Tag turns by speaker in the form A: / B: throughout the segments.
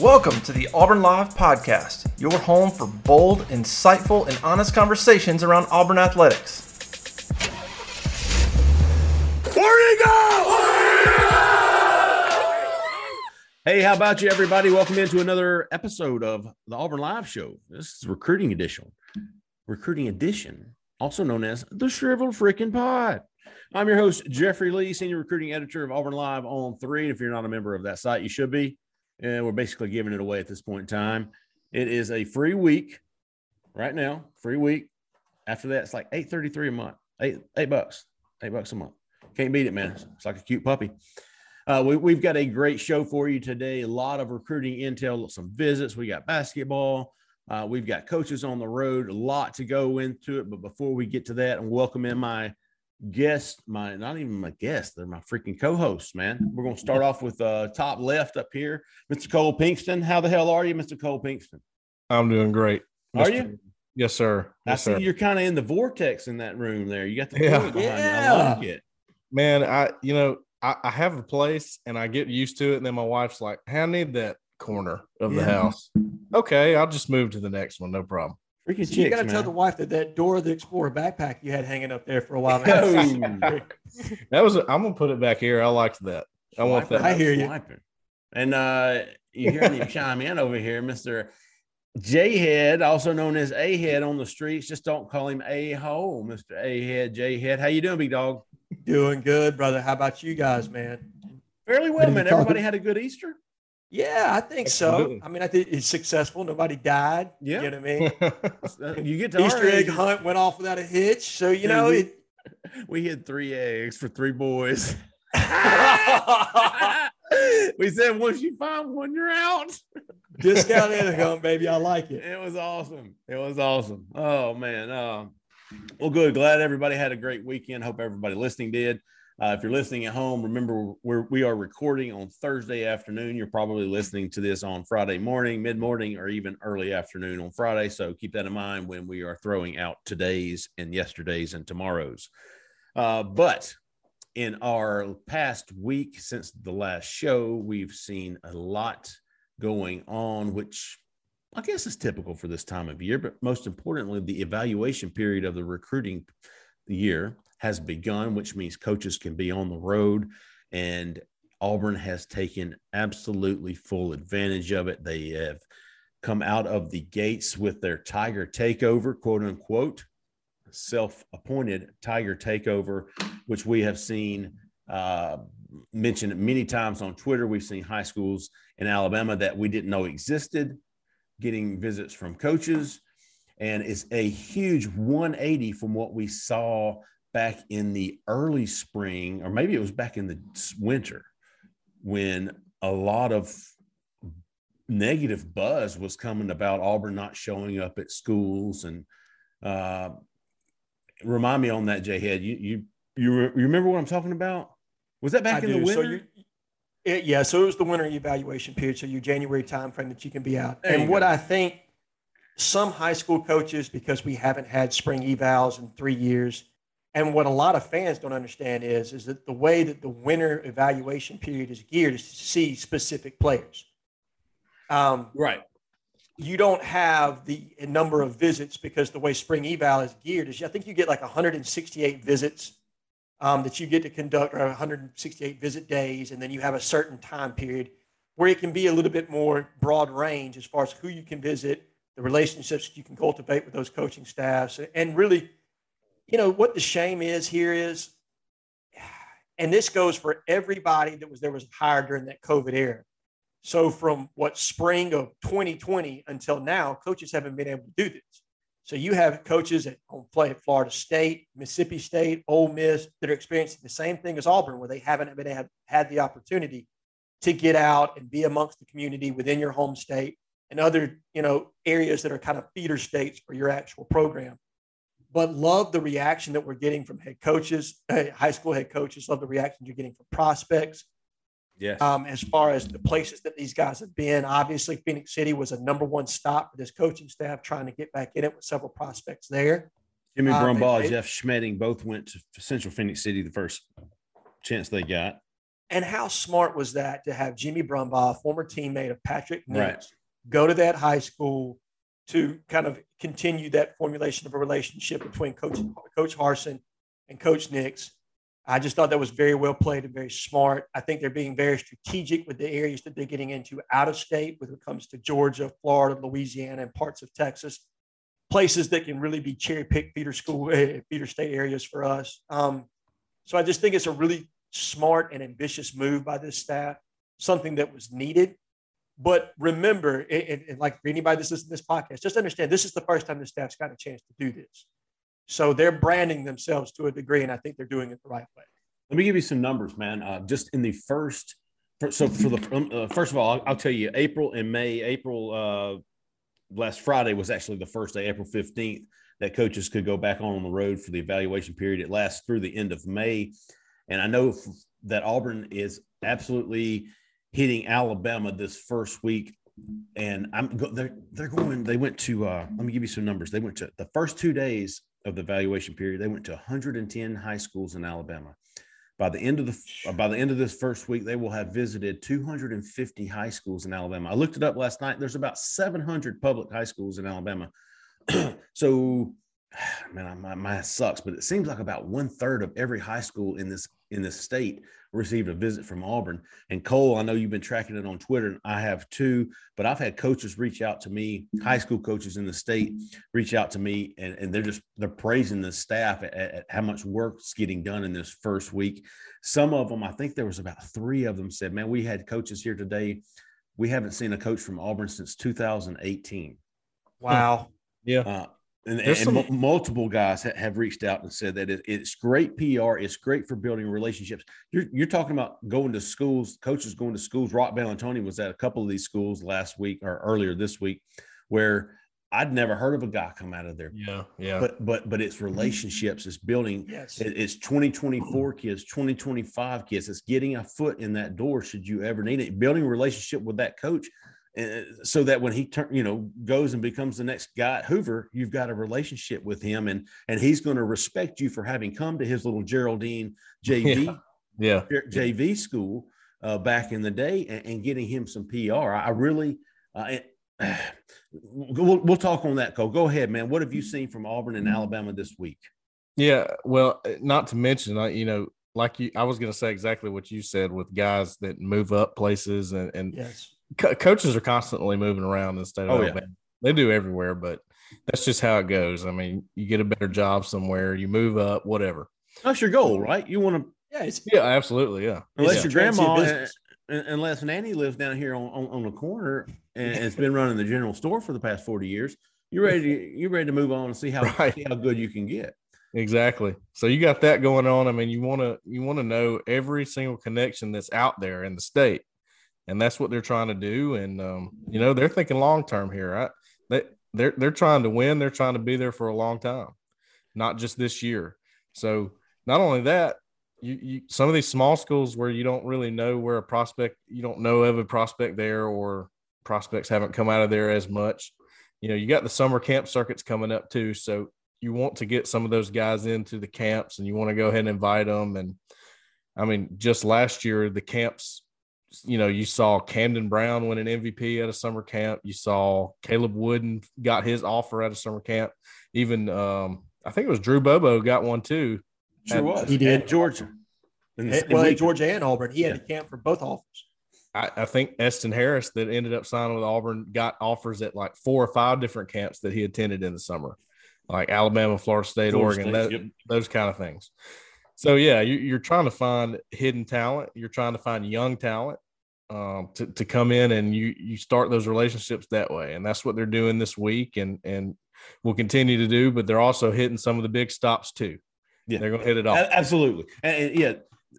A: Welcome to the Auburn Live Podcast, your home for bold, insightful, and honest conversations around Auburn athletics.
B: You go? Hey, how about you, everybody? Welcome into another episode of the Auburn Live Show. This is recruiting edition, recruiting edition, also known as the Shriveled Freaking Pod. I'm your host, Jeffrey Lee, senior recruiting editor of Auburn Live on three. If you're not a member of that site, you should be and we're basically giving it away at this point in time. It is a free week right now, free week. After that, it's like eight thirty three a month, eight eight bucks, eight bucks a month. Can't beat it, man. It's like a cute puppy. Uh, we, we've got a great show for you today. A lot of recruiting intel, some visits. We got basketball. Uh, we've got coaches on the road. A lot to go into it. But before we get to that, and welcome in my guest, my not even my guest, they're my freaking co-hosts, man. We're gonna start off with uh top left up here, Mr. Cole Pinkston. How the hell are you, Mr. Cole Pinkston?
C: I'm doing great.
B: Are Mr. you?
C: Yes, sir.
B: Yes, I see
C: sir.
B: you're kind of in the vortex in that room there. You got the
C: yeah.
B: yeah. I like it.
C: Man, I you know, I, I, have a place and I get used to it, and then my wife's like, hey, I need that corner of yeah. the house. Okay, I'll just move to the next one, no problem.
B: Freaking so chicks,
D: you got
B: to
D: tell the wife that that Dora the Explorer backpack you had hanging up there for a while.
C: that was. A, I'm gonna put it back here. I liked that. I want that.
D: I hear you.
B: And uh, you hear me chime in over here, Mister J Head, also known as A Head on the streets. Just don't call him A Hole, Mister A Head, J Head. How you doing, big dog?
D: Doing good, brother. How about you guys, man?
B: Fairly well, man. Everybody had a good Easter.
D: Yeah, I think so. I mean, I think it's successful. Nobody died. Yeah. You know what I
B: mean? you get to
D: Easter egg hunt went off without a hitch. So, you know,
B: we,
D: it,
B: we had three eggs for three boys. we said once you find one, you're out.
D: Discount income, baby. I like it.
B: It was awesome. It was awesome. Oh man. Uh, well, good. Glad everybody had a great weekend. Hope everybody listening did. Uh, if you're listening at home, remember we're, we are recording on Thursday afternoon. You're probably listening to this on Friday morning, mid morning, or even early afternoon on Friday. So keep that in mind when we are throwing out today's and yesterday's and tomorrow's. Uh, but in our past week since the last show, we've seen a lot going on, which I guess is typical for this time of year. But most importantly, the evaluation period of the recruiting year has begun, which means coaches can be on the road. And Auburn has taken absolutely full advantage of it. They have come out of the gates with their Tiger takeover, quote unquote, self appointed Tiger takeover, which we have seen uh, mentioned many times on Twitter. We've seen high schools in Alabama that we didn't know existed getting visits from coaches. And it's a huge 180 from what we saw back in the early spring, or maybe it was back in the winter, when a lot of negative buzz was coming about Auburn not showing up at schools. And uh, remind me on that, J Head. You you you, re- you remember what I'm talking about? Was that back
D: I
B: in
D: do.
B: the winter?
D: So it, yeah, so it was the winter evaluation period. So your January timeframe that you can be out. There and what go. I think some high school coaches, because we haven't had spring evals in three years, and what a lot of fans don't understand is, is that the way that the winter evaluation period is geared is to see specific players.
B: Um, right.
D: You don't have the number of visits because the way spring eval is geared is I think you get like 168 visits um, that you get to conduct or 168 visit days, and then you have a certain time period where it can be a little bit more broad range as far as who you can visit, the relationships you can cultivate with those coaching staffs, and really you know, what the shame is here is, and this goes for everybody that was there was hired during that COVID era. So from what spring of 2020 until now, coaches haven't been able to do this. So you have coaches that play at Florida State, Mississippi State, Ole Miss that are experiencing the same thing as Auburn, where they haven't been have had the opportunity to get out and be amongst the community within your home state and other you know areas that are kind of feeder states for your actual program but love the reaction that we're getting from head coaches high school head coaches love the reaction you're getting from prospects
B: Yes.
D: um, as far as the places that these guys have been obviously Phenix City was a number one stop for this coaching staff trying to get back in it with several prospects there
B: Jimmy
D: um,
B: Brumbaugh,
D: and-
B: Jeff Schmedding both went to Central Phenix City the first chance they got.
D: And how smart was that to have Jimmy Brumbaugh, former teammate of Patrick Nix,
B: Right.
D: go to that high school to kind of continue that formulation of a relationship between Coach Coach Harsin and Coach Nix. I just thought that was very well played and very smart. I think they're being very strategic with the areas that they're getting into out of state when it comes to Georgia, Florida, Louisiana, and parts of Texas. Places that can really be cherry picked feeder school, eh, feeder state areas for us. Um, so I just think it's a really smart and ambitious move by this staff, something that was needed. But remember, and, and like for anybody that's listening to this podcast, just understand this is the first time the staff's got a chance to do this. So they're branding themselves to a degree, and I think they're doing it the right way.
B: Let me give you some numbers, man. Uh, just in the first, so for the um, uh, first of all, I'll, I'll tell you, April and May. April uh, last Friday was actually the first day, April fifteenth, that coaches could go back on, on the road for the evaluation period. It lasts through the end of May, and I know that Auburn is absolutely hitting Alabama this first week. And I'm they're they're going. They went to. Uh, let me give you some numbers. They went to the first two days of the evaluation period. They went to 110 high schools in Alabama. By the end of the by the end of this first week, they will have visited 250 high schools in Alabama. I looked it up last night. There's about 700 public high schools in Alabama. so, man, my my sucks, but it seems like about one third of every high school in this in this state received a visit from Auburn. And Cole, I know you've been tracking it on Twitter, and I have too. But I've had coaches reach out to me, high school coaches in the state reach out to me, and, and they're just they're praising the staff at, at how much work's getting done in this first week. Some of them, I think there was about three of them, said, "Man, we had coaches here today. We haven't seen a coach from Auburn since 2018."
D: Wow.
C: Yeah.
B: Uh, and, and
C: some-
B: mul- multiple guys ha- have reached out and said that it, it's great PR. It's great for building relationships. You're, you're talking about going to schools, coaches going to schools. Rock Bellantoni was at a couple of these schools last week or earlier this week, where I'd never heard of a guy come out of there.
C: Yeah. Yeah.
B: But but but it's relationships. It's building.
D: Yes.
B: it- It's 2024 kids, 2025 kids. It's getting a foot in that door. Should you ever need it? Building a relationship with that coach so that when he turn, you know, goes and becomes the next guy at Hoover, you've got a relationship with him, and and he's going to respect you for having come to his little Geraldine JV
C: yeah.
B: J- JV school uh, back in the day, and, and getting him some PR. I, I really, uh, we'll, we'll talk on that. Cole, go ahead, man. What have you seen from Auburn and Alabama this week?
C: Yeah, well, uh, not to mention, I you know, like you, I was going to say exactly what you said with guys that move up places, and and
D: Yes.
C: Co- coaches are constantly moving around in the state of
B: Oh, yeah.
C: They do everywhere, but that's just how it goes. I mean, you get a better job somewhere, you move up, whatever.
B: That's your goal, right? You want to,
D: Yeah. It's,
C: Yeah, absolutely. Yeah,
B: unless
D: It's
B: your grandma,
D: business.
B: uh, unless Nanny lives down here on, on, on the corner and it's been running the general store for the past 40 years, you're ready to, you're ready to move on and see how,
C: Right.
B: see how good you can get.
C: exactly. So you got that going on. I mean, you want to you want to know every single connection that's out there in the state, and that's what they're trying to do. And um, you know, they're thinking long term here. Right? They they're they're trying to win. They're trying to be there for a long time, not just this year. So not only that, you, you some of these small schools where you don't really know where a prospect you don't know of a prospect there or prospects haven't come out of there as much. You know, you got the summer camp circuits coming up too. So you want to get some of those guys into the camps and you want to go ahead and invite them. And I mean, just last year, the camps, you know, you saw Camden Brown win an MVP at a summer camp. You saw Caleb Wooden got his offer at a summer camp. Even, um, I think it was Drew Bobo got one too.
B: Sure
C: And-
B: was.
D: He did.
B: At Georgia. And, and
D: well,
B: we-
D: at Georgia and Auburn, he had
B: Yeah.
D: to camp for both offers.
C: I, I think Eston Harris that ended up signing with Auburn got offers at like four or five different camps that he attended in the summer, like Alabama, Florida State,
B: Florida
C: Oregon,
B: State,
C: that-
B: yep.
C: those kind of things. So yeah, you, you're trying to find hidden talent. You're trying to find young talent um, to to come in, and you you start those relationships that way, and that's what they're doing this week, and and will continue to do. But they're also hitting some of the big stops too.
B: Yeah.
C: they're going to hit it off.
B: Absolutely. And, and yeah,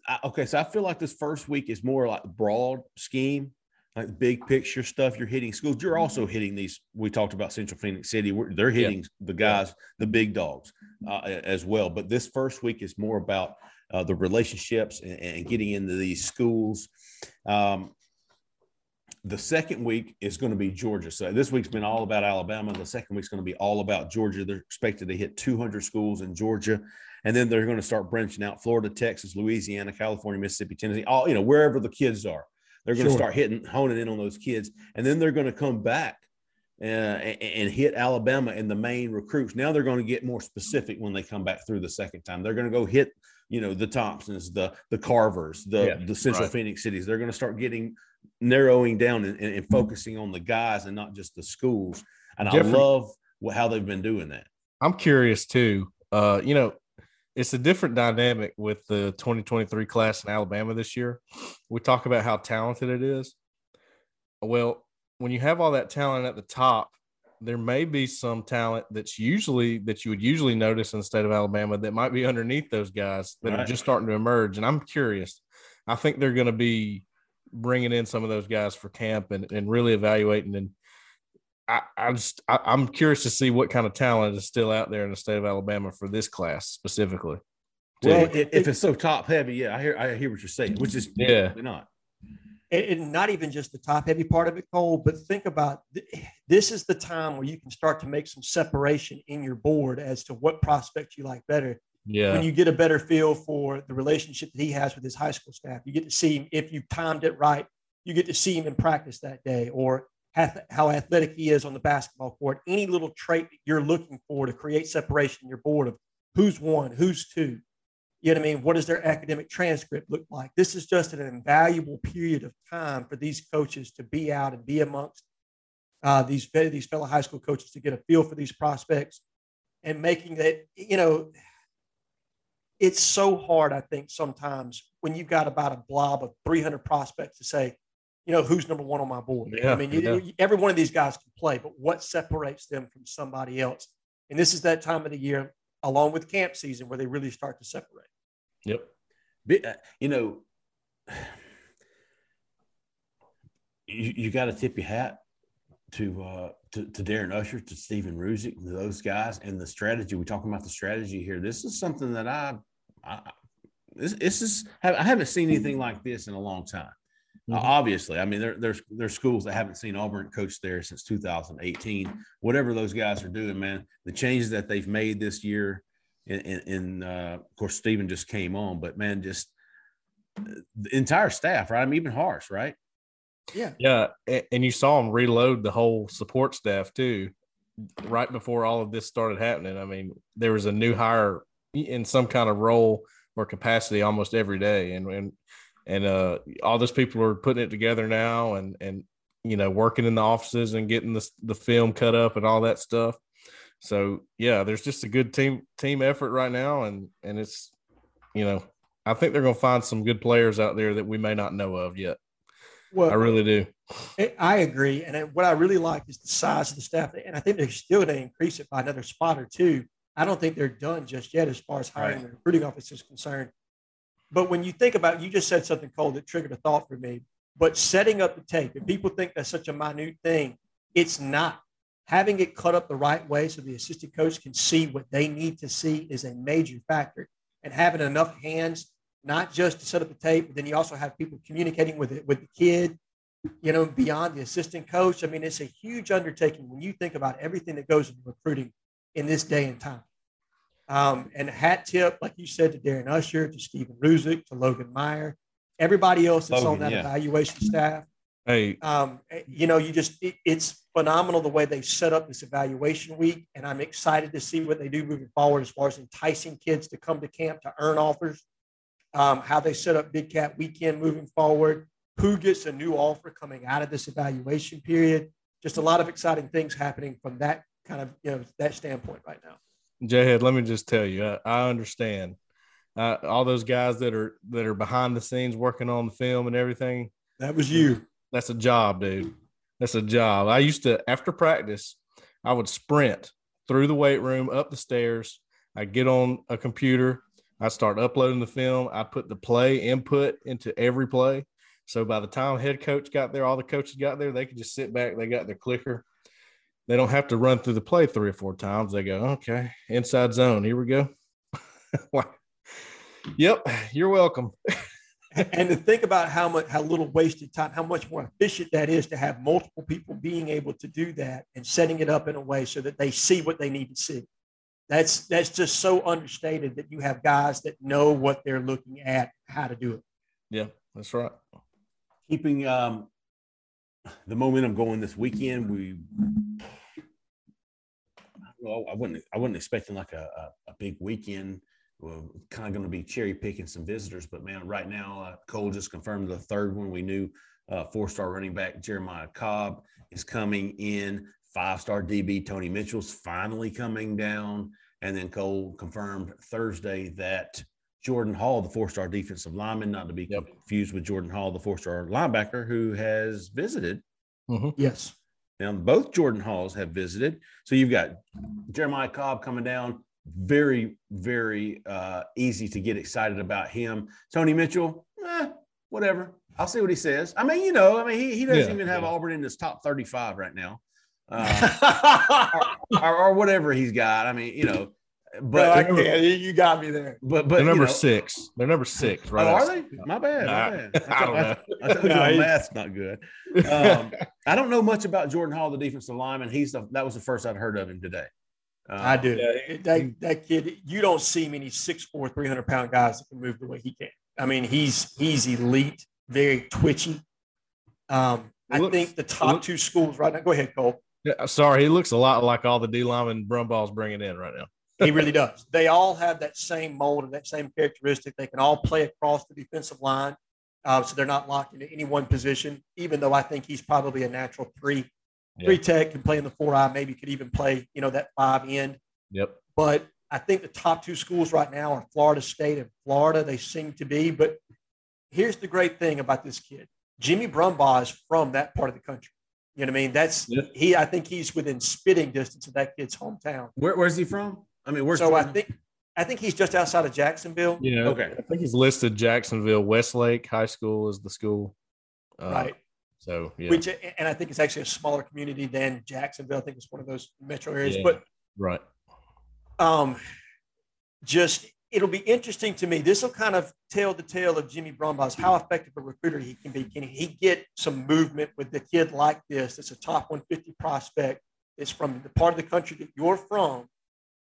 B: I, okay, so I feel like this first week is more like broad scheme, like big picture stuff. You're hitting schools. You're also hitting these. We talked about Central Phenix City. they're hitting the guys, the big dogs, uh, as well. But this first week is more about uh, the relationships and, and, getting into these schools. Um, the second week is going to be Georgia. So this week's been all about Alabama. The second week's going to be all about Georgia. They're expected to hit 200 schools in Georgia, and then they're going to start branching out: Florida, Texas, Louisiana, California, Mississippi, Tennessee, all you know, wherever the kids are. They're going sure. to start hitting, honing in on those kids, and then they're going to come back uh, and, and, hit Alabama and the main recruits. Now they're going to get more specific when they come back through the second time. They're going to go hit, you know, the Thompsons, the the Carvers, the yeah, the Central right. Phenix cities. They're going to start getting narrowing down and, and, focusing on the guys and not just the schools. And Jeffrey, I love how they've been doing that.
C: I'm curious too. Uh, you know, it's a different dynamic with the 2023 class in Alabama this year. We talk about how talented it is. Well, when you have all that talent at the top, there may be some talent that's usually that you would usually notice in the state of Alabama that might be underneath those guys that right. are just starting to emerge. And I'm curious. I think they're going to be bringing in some of those guys for camp and, and really evaluating. And I, I just, I, I'm curious to see what kind of talent is still out there in the state of Alabama for this class specifically.
B: Well, if, if it's so top heavy, yeah, I hear, I hear what you're saying, which is
C: yeah,
B: not.
D: And not even just the top heavy part of it, Cole, but think about this is the time where you can start to make some separation in your board as to what prospects you like better
C: yeah.
D: When you get a better feel for the relationship that he has with his high school staff, you get to see him if you timed it right. You get to see him in practice that day, or how athletic he is on the basketball court. Any little trait that you're looking for to create separation in your board of who's one, who's two. You know what I mean? What does their academic transcript look like? This is just an invaluable period of time for these coaches to be out and be amongst uh, these these fellow high school coaches to get a feel for these prospects and making that you know it's so hard, I think, sometimes when you've got about a blob of 300 prospects to say, you know, who's number one on my board. Yeah, I mean, yeah. every one of these guys can play, but what separates them from somebody else? And this is that time of the year, along with camp season, where they really start to separate.
C: Yep.
B: Uh, you know, you, you got to tip your hat to, uh, to, to Darren Uscher, to Stephen Ruzick, those guys, and the strategy. We're talking about the strategy here. This is something that I I, this, this is I haven't seen anything like this in a long time. Mm-hmm. Uh, obviously, I mean there, there's there's schools that haven't seen Auburn coach there since 2018. Whatever those guys are doing, man, the changes that they've made this year, in, uh, of course Stephen just came on, but man, just the entire staff, right? I'm even harsh, right?
D: Yeah,
C: yeah, and you saw them reload the whole support staff too, right before all of this started happening. I mean, there was a new hire in some kind of role or capacity almost every day and and and uh all those people are putting it together now and and you know working in the offices and getting the the film cut up and all that stuff. So yeah there's just a good team team effort right now. And and it's you know i think they're going to find some good players out there that we may not know of yet. Well i really do.
D: I agree. And what i really like is the size of the staff. And i think they're still going to increase it by another spot or two. I don't think they're done just yet as far as hiring right. the recruiting office is concerned. But when you think about, it, you just said something, Cole, that triggered a thought for me. But setting up the tape, and people think that's such a minute thing, it's not. Having it cut up the right way so the assistant coach can see what they need to see is a major factor. And having enough hands, not just to set up the tape, but then you also have people communicating with it with the kid, you know, beyond the assistant coach. I mean, it's a huge undertaking when you think about everything that goes into recruiting in this day and time. Um, and hat tip, like you said, to Darren Uscher, to Stephen Ruzick, to Logan Meyer, everybody else that's Logan, on that yeah. evaluation staff.
C: Hey,
D: um, you know, you just it, it's phenomenal the way they set up this evaluation week, and I'm excited to see what they do moving forward as far as enticing kids to come to camp to earn offers. Um, how they set up Big Cat Weekend moving forward, who gets a new offer coming out of this evaluation period. Just a lot of exciting things happening from that kind of you know that standpoint right now.
C: Jayhead, let me just tell you, I, I understand. Uh, all those guys that are that are behind the scenes working on the film and everything.
D: That was you.
C: That's a job, dude. That's a job. I used to after practice, I would sprint through the weight room, up the stairs. I get on a computer, I start uploading the film. I put the play input into every play. So by the time head coach got there, all the coaches got there, they could just sit back. They got their clicker. They don't have to run through the play three or four times. They go, okay, inside zone. Here we go. yep, you're welcome.
D: and to think about how much how little wasted time how much more efficient that is to have multiple people being able to do that and setting it up in a way so that they see what they need to see that's that's just so understated that you have guys that know what they're looking at how to do it
C: yeah that's right
B: keeping um, the momentum going this weekend we well, I wouldn't I wasn't expecting like a, a, a big weekend we're kind of going to be cherry picking some visitors. But man, right now, uh, Cole just confirmed the third one. We knew uh, four star running back Jeremiah Cobb is coming in. Five star DB Tony Mitchell's finally coming down. And then Cole confirmed Thursday that Jordan Hall, the four star defensive lineman, not to be yep. confused with Jordan Hall, the four star linebacker who has visited.
D: Mm-hmm. Yes.
B: Now, both Jordan Halls have visited. So you've got Jeremiah Cobb coming down, very, very uh, easy to get excited about him. Tony Mitchell, eh, whatever. I'll see what he says. I mean, you know, I mean, he, he doesn't yeah, even have yeah. Auburn in his top 35 right now. Uh, or, or, or, whatever he's got. I mean, you know,
D: but no, you got me there.
B: But but
C: they're number
B: you know,
C: six. They're number six, right?
B: Oh, are they? My bad. Nah, my bad. I, I don't know. I, I told you my math's not good. Um, I don't know much about Jordan Hall, the defensive lineman. He's the, that was the first I'd heard of him today.
D: Um, I do. Yeah, that, that kid, you don't see many 6'4", 300 pound guys that can move the way he can. I mean, he's he's elite, very twitchy. Um, I looks, think the top looks, two schools right now. Go ahead, Cole.
C: Yeah, sorry, he looks a lot like all the D linemen Brumbaugh's bringing in right now.
D: He really does. They all have that same mold and that same characteristic. They can all play across the defensive line, uh, so they're not locked into any one position. Even though I think he's probably a natural three yeah. Three tech can play in the four eye, maybe could even play, you know, that five end.
C: Yep.
D: But I think the top two schools right now are Florida State and Florida. They seem to be. But here's the great thing about this kid Jimmy Brumbaugh is from that part of the country. You know what I mean? That's yep. he. I think he's within spitting distance of that kid's hometown.
B: Where, where's he from? I mean, where's
D: so I think I think he's just outside of Jacksonville.
C: Yeah. Okay. I think he's listed Jacksonville Westlake High School as the school.
D: Uh, right.
C: So, yeah.
D: which, and I think it's actually a smaller community than Jacksonville. I think it's one of those metro areas,
C: yeah,
D: but
C: right.
D: Um, just it'll be interesting to me. This will kind of tell the tale of Jimmy Brumbaugh's how effective a recruiter he can be. Can he get some movement with the kid like this? It's a top 150 prospect. It's from the part of the country that you're from,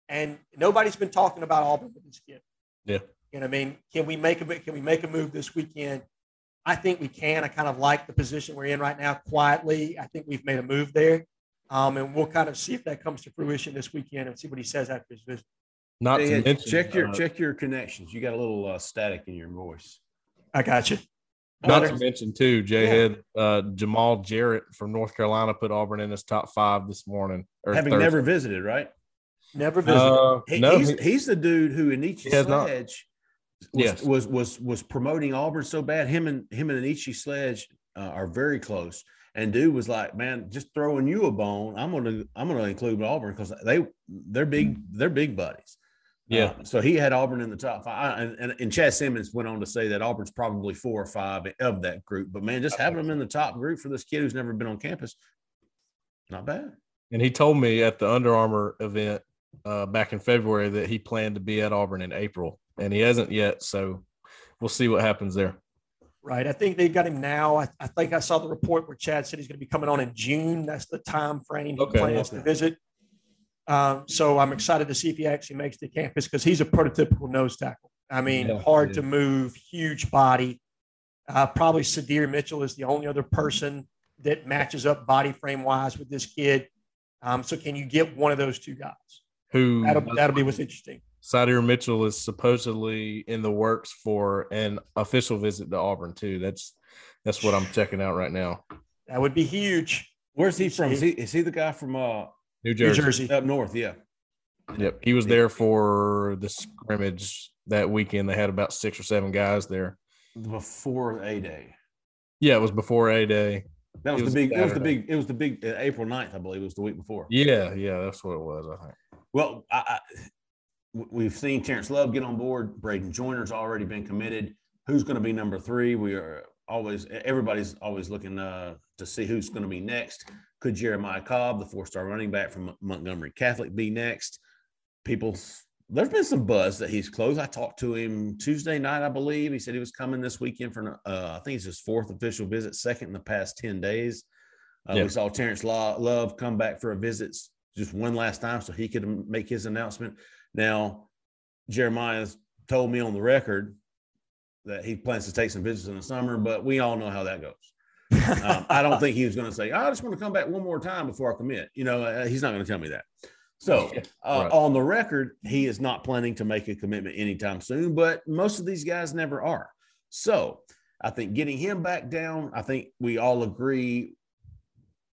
D: and nobody's been talking about Auburn with this kid.
C: Yeah.
D: You know, I mean, can we make a can we make a move this weekend? I think we can. I kind of like the position we're in right now quietly. I think we've made a move there. Um, and we'll kind of see if that comes to fruition this weekend and see what he says after his visit.
B: Not hey, to mention, check your uh, check your connections. You got a little uh, static in your voice.
D: I got you.
C: Not to mention too, Jay yeah. had uh, Jamal Jarrett from North Carolina put Auburn in his top five this morning.
B: Having Thursday. never visited, right?
D: Never visited. Uh,
B: he, no, he's, he, he's, the dude who Anichi Sledge was, yes. was was was promoting Auburn so bad. Him and him and Anichi Sledge uh, are very close. And dude was like, "Man, just throwing you a bone. I'm gonna I'm gonna include Auburn because they they're big they're big buddies."
C: Yeah.
B: Uh, so he had Auburn in the top five, and, and, and Chad Simmons went on to say that Auburn's probably four or five of that group. But man, just having them in the top group for this kid who's never been on campus, not bad.
C: And he told me at the Under Armour event uh, back in February that he planned to be at Auburn in April and he hasn't yet. So we'll see what happens there.
D: Right. I think they've got him now. I, I, think I saw the report where Chad said he's going to be coming on in June. That's the time frame he okay, plans okay. to visit. Um, so I'm excited to see if he actually makes the campus because he's a prototypical nose tackle. I mean, yeah, hard yeah. to move, huge body. Uh, probably Sydir Mitchell is the only other person that matches up body frame wise with this kid. Um, so can you get one of those two guys?
C: Who
D: that'll, that'll be what's interesting.
C: Sydir Mitchell is supposedly in the works for an official visit to Auburn too. That's that's what I'm checking out right now.
D: That would be huge.
B: Where's he from? Is he, is he the guy from uh,
C: New Jersey?
D: New Jersey,
B: up north? Yeah.
C: Yep, he was there for the scrimmage that weekend. They had about six or seven guys there
B: before a day.
C: Yeah, it was before a day.
B: That was, was the big. Saturday. It was the big. It was the big uh, April 9th, I believe. It was the week before.
C: Yeah, yeah, that's what it was. I think.
B: Well, I, we've seen Terrence Love get on board. Braden Joyner's already been committed. Who's going to be number three? We are always everybody's always looking uh, to see who's going to be next. Could Jeremiah Cobb, the four-star running back from Montgomery Catholic, be next? People, there's been some buzz that he's close. I talked to him Tuesday night, I believe. He said he was coming this weekend for, uh, I think it's his fourth official visit, second in the past ten days. Uh, We saw Terrence Love come back for a visit just one last time so he could make his announcement. Now, Jeremiah's told me on the record that he plans to take some visits in the summer, but we all know how that goes. um, I don't think he was going to say, I just want to come back one more time before I commit. You know, uh, he's not going to tell me that. So, uh, right. on the record, he is not planning to make a commitment anytime soon, but most of these guys never are. So, I think getting him back down, I think we all agree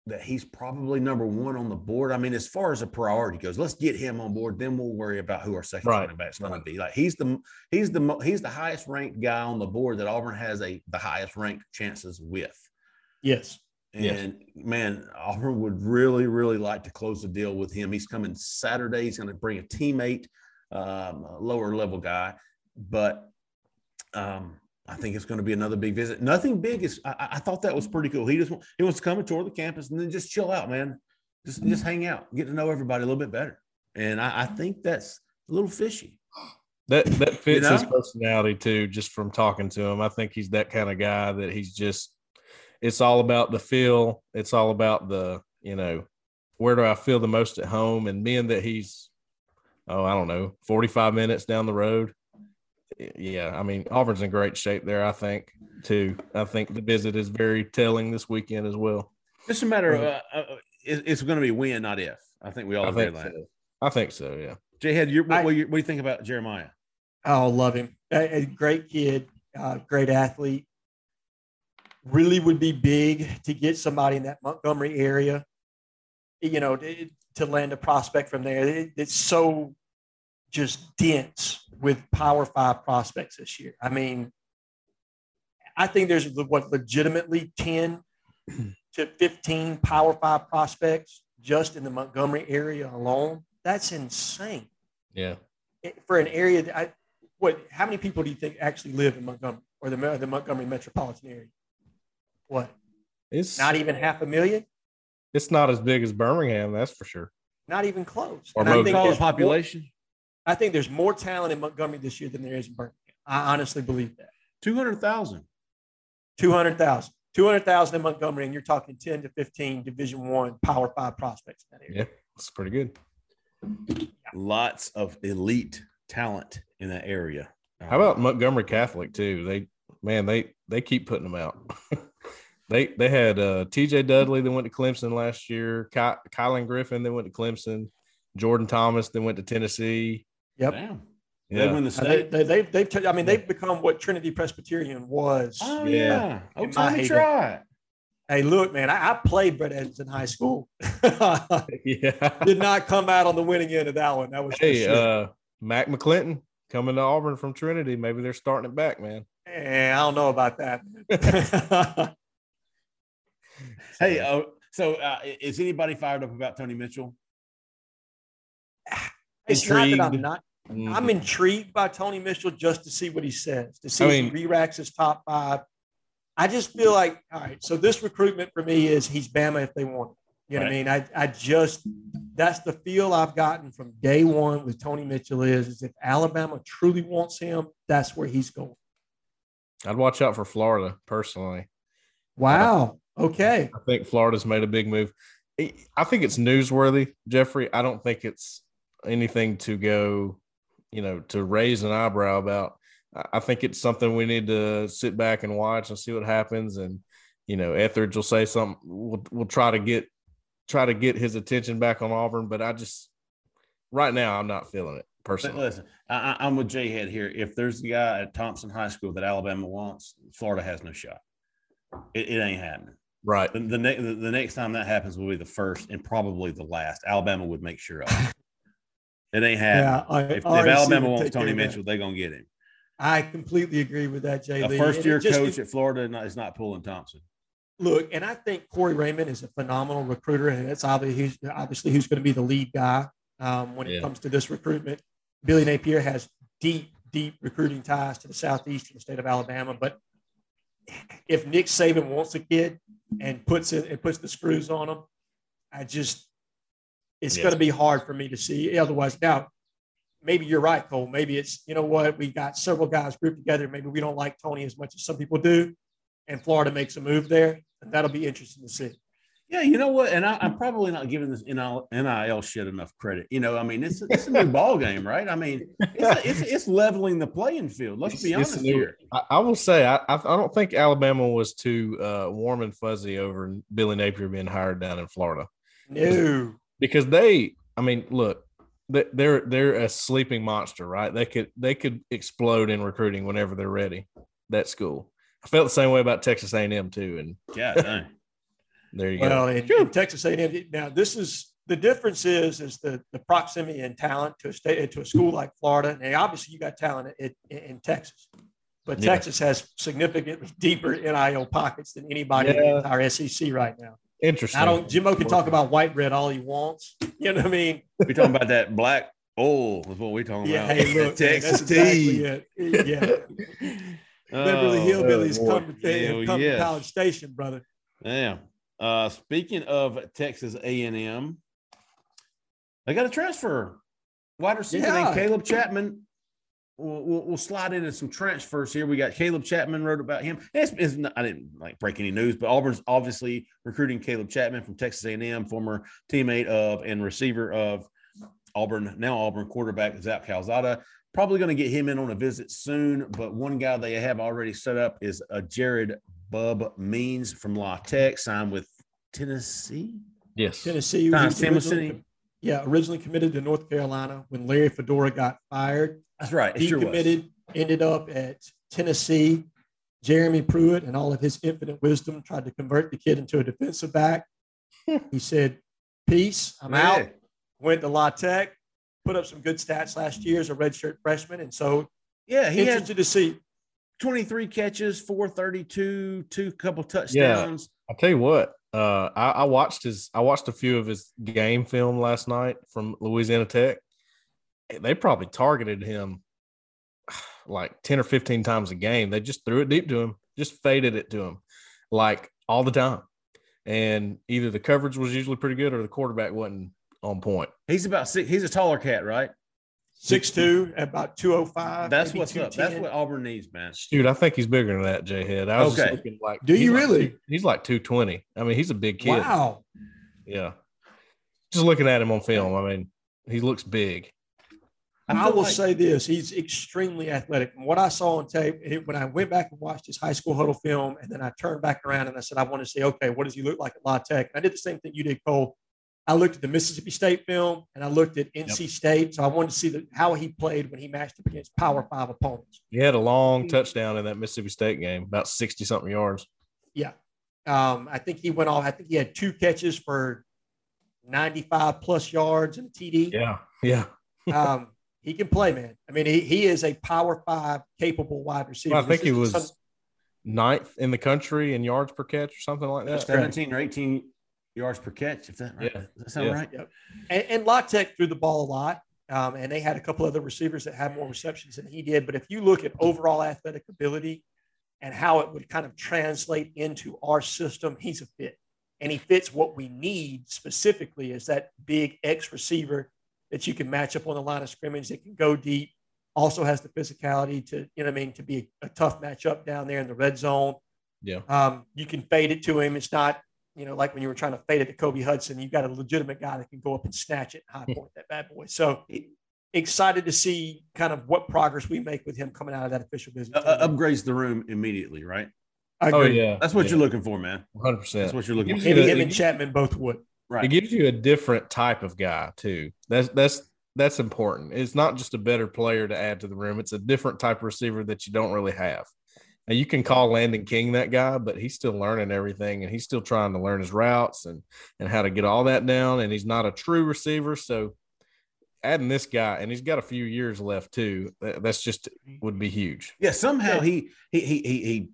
B: that he's probably number one on the board. I mean, as far as a priority goes, let's get him on board. Then we'll worry about who our second right. running back is going to be. Like he's the he's the he's the highest ranked guy on the board that Auburn has a the highest ranked chances with.
D: Yes.
B: And yes. man, Auburn would really, really like to close the deal with him. He's coming Saturday. He's going to bring a teammate, um, a lower level guy, but um, I think it's going to be another big visit. Nothing big is. I, I, thought that was pretty cool. He just he wants to come and tour the campus and then just chill out, man. Just just hang out, get to know everybody a little bit better. And I, I think that's a little fishy.
C: That that fits you know? his personality too. Just from talking to him, I think he's that kind of guy that he's just. It's all about the feel. It's all about the you know, where do I feel the most at home? And being that he's, oh, I don't know, forty five minutes down the road yeah, I mean Auburn's in great shape there. I think too. I think the visit is very telling this weekend as well.
B: It's a matter of uh, uh, it's going to be when, not if. I think we all agree on that.
C: So. I think so. Yeah.
B: Jay Head, what, what, what, do you think about Jeremiah?
D: Oh, love him. A, a great kid, uh, great athlete. Really would be big to get somebody in that Montgomery area. You know, to, to land a prospect from there. It, it's so just dense with Power Five prospects this year. I mean, I think there's what legitimately 10 to 15 Power Five prospects just in the Montgomery area alone. That's insane.
C: Yeah.
D: For an area that I, what, how many people do you think actually live in Montgomery or the, the Montgomery metropolitan area? What? It's not even half a million.
C: It's not as big as Birmingham, that's for sure.
D: Not even close.
B: Or I think population. More,
D: I think there's more talent in Montgomery this year than there is in Birmingham. I honestly believe that.
B: 200,000.
D: 200,000. 200,000 in Montgomery, and you're talking 10 to 15 Division One Power Five prospects in that area.
C: Yeah, that's pretty good.
B: Lots of elite talent in that area.
C: How about Montgomery Catholic too? They man, they they keep putting them out. they they had uh, T.J. Dudley that went to Clemson last year. Ky- Kylan Griffin that went to Clemson. Jordan Thomas then went to Tennessee.
D: Yep.
B: Damn. Yeah. They win the state.
D: They, they, they've, they've, I mean, they've become what Trinity Presbyterian was.
B: Oh, yeah. yeah. Oh, time to try
D: Hey, look, man, I, I played Brett Edens in high school.
C: yeah.
D: Did not come out on the winning end of that one. That was
C: hey, sure. uh, Mac McClinton coming to Auburn from Trinity. Maybe they're starting it back, man.
D: Eh, I don't know about that.
B: hey, uh, so uh, is anybody fired up about Tony Mitchell?
D: It's intrigued. not that I'm not. Mm-hmm. I'm intrigued by Tony Mitchell just to see what he says, to see I mean, if he re-racks his top five. I just feel like, all right, so this recruitment for me is he's Bama if they want it. You know right. what I mean? I, I just that's the feel I've gotten from day one with Tony Mitchell is, is if Alabama truly wants him, that's where he's going.
C: I'd watch out for Florida personally.
D: Wow. Okay.
C: I think Florida's made a big move. I think it's newsworthy, Jeffrey. I don't think it's anything to go, you know, to raise an eyebrow about. I think it's something we need to sit back and watch and see what happens. And, you know, Etheridge will say something. We'll, we'll try to get try to get his attention back on Auburn, but I just right now I'm not feeling it personally.
B: Listen, I, am with Jay Head here. If there's a guy at Thompson High School that Alabama wants, Florida has no shot. It, it ain't happening.
C: Right.
B: The, the, ne- the, the next time that happens will be the first and probably the last. Alabama would make sure of. It ain't happening. Yeah, if, if Alabama wants Tony Mitchell, they're gonna get him.
D: I completely agree with that, Jay.
B: A first year coach at Florida is not pulling Thompson.
D: Look, and I think Corey Raymond is a phenomenal recruiter, and that's obviously obviously who's going to be the lead guy um, when it yeah. comes to this recruitment. Billy Napier has deep, deep recruiting ties to the southeastern state of Alabama. But if Nick Saban wants a kid and puts it and puts the screws on him, I just it's
C: Yes.
D: going to be hard for me to see otherwise. Now, maybe you're right, Cole. Maybe it's you know what we got several guys grouped together. Maybe we don't like Tony as much as some people do, and Florida makes a move there, and that'll be interesting to see.
B: Yeah, you know what? And I, I'm probably not giving this NIL, NIL shit enough credit. You know, I mean, it's it's a new ball game, right? I mean, it's, it's, it's leveling the playing field. Let's be honest
C: new.
B: here.
C: I, I will say I, I I don't think Alabama was too uh, warm and fuzzy over Billy Napier being hired down in Florida
D: No,
C: because they I mean look they- they're they're a sleeping monster right they could they could explode in recruiting whenever they're ready that school I felt the same way about Texas A&M too and
B: Yeah, dang.
C: there you
D: well,
C: go
D: in, in Texas A&M, now this is the difference is is the the proximity and talent to a state to a school like Florida. And obviously, you got talent in, in, in Texas, but
C: Yeah.
D: Texas has significantly deeper NIL pockets than anybody in the
C: Yeah.
D: entire SEC right now.
C: Interesting
D: I don't. Jimbo can talk about white bread all he wants. You know what I mean?
B: we talking about that black oil is what we talking
D: Yeah.
B: about.
D: Hey, look, man,
B: Texas
D: that's exactly
B: tea.
D: it. Yeah. Liberally
B: Oh,
D: hillbillies
C: boy.
D: come, to,
B: Hell
D: come
B: yes.
D: to College Station, brother.
B: Yeah. Uh, speaking of Texas A&M, they got a transfer. Wide receiver
D: Yeah.
B: named Caleb Chapman. We'll, we'll, we'll slide into some transfers here. We got Caleb Chapman wrote about him. It's, it's not, I didn't like break any news, but Auburn's obviously recruiting Caleb Chapman from Texas A&M, former teammate of and receiver of Auburn, now Auburn quarterback Zach Calzada. Probably going to get him in on a visit soon. But one guy they have already set up is a Jared Bub Means from La Tech, signed with Tennessee.
C: yes
D: Tennessee. he
B: Uh,
D: was originally-
B: Tennessee.
D: Yeah, originally committed to North Carolina when Larry Fedora got fired.
B: That's right. It sure was.
D: ended up at Tennessee. Jeremy Pruitt and all of his infinite wisdom tried to convert the kid into a defensive back. he said, Peace, I'm
B: Yeah.
D: out. Went to La Tech, put up some good stats last year as a redshirt freshman. And so
B: Yeah, he had
D: interested to see.
B: 23 catches, 432, two couple touchdowns. Yeah.
C: I'll tell you what. Uh, I, I watched his. I watched a few of his game film last night from Louisiana Tech. They probably targeted him like ten or fifteen times a game. They just threw it deep to him, just faded it to him, like all the time. And either the coverage was usually pretty good or the quarterback wasn't on point.
B: He's about six. He's a taller cat, right?
D: Six two, about 205.
B: That's what's up. That's what Auburn needs, man.
C: Dude, I think he's bigger than that, J Head. I was
B: Okay.
C: just looking like
D: Do you
C: he's like
D: really?
C: he's like 220. I mean, he's a big kid.
D: Wow.
C: Yeah. Just looking at him on film, I mean, he looks big.
D: I,
B: feel
D: will
B: like-
D: say this: he's extremely athletic. From what I saw on tape, it- when I went back and watched his high school huddle film, and then I turned back around and I said, I want to see, okay, what does he look like at La Tech? And I did the same thing you did, Cole. I looked at the Mississippi State film and I looked at NC State, so I wanted to see the, how he played when he matched up against Power Five opponents.
C: He had a long touchdown in that Mississippi State game, about 60 something yards.
D: Yeah, um, I think he went off. I think he had two catches for ninety-five plus yards and a TD.
C: Yeah. Yeah.
D: um, he can play, man. I mean, he, he is a Power Five capable wide receiver.
C: Well, I think
D: This
C: he was
D: some-
C: ninth in the country in yards per catch or something like that.
B: 17 or 18 yards per catch. If that, right?
C: Yeah.
B: Does that sound
C: Yeah.
B: right?
D: Yep. And, and La Tech threw the ball a lot, um, and they had a couple other receivers that had more receptions than he did. But if you look at overall athletic ability and how it would kind of translate into our system, he's a fit, and he fits what we need specifically is that big X receiver that you can match up on the line of scrimmage that can go deep. Also has the physicality to, you know, what I mean, to be a, a tough matchup down there in the red zone.
C: Yeah.
D: Um, you can fade it to him. It's not, you know, like when you were trying to fade it to Kobe Hudson, you've got a legitimate guy that can go up and snatch it high point that bad boy. So excited to see kind of what progress we make with him coming out of that official visit.
B: Uh, upgrades the room immediately, right?
D: I
C: Oh, yeah.
B: That's what
C: yeah.
B: you're looking for, man.
C: 100%.
B: That's what you're looking
C: Gives
B: for.
C: you
D: Maybe him and Chapman both would.
C: It gives you a different type of guy too. That's that's that's important. It's not just a better player to add to the room. It's a different type of receiver that you don't really have. Now you can call Landon King that guy, but he's still learning everything and he's still trying to learn his routes and and how to get all that down. And he's not a true receiver, so adding this guy and he's got a few years left too. That's just would be huge.
B: Yeah, somehow
D: Yeah.
B: he he he he he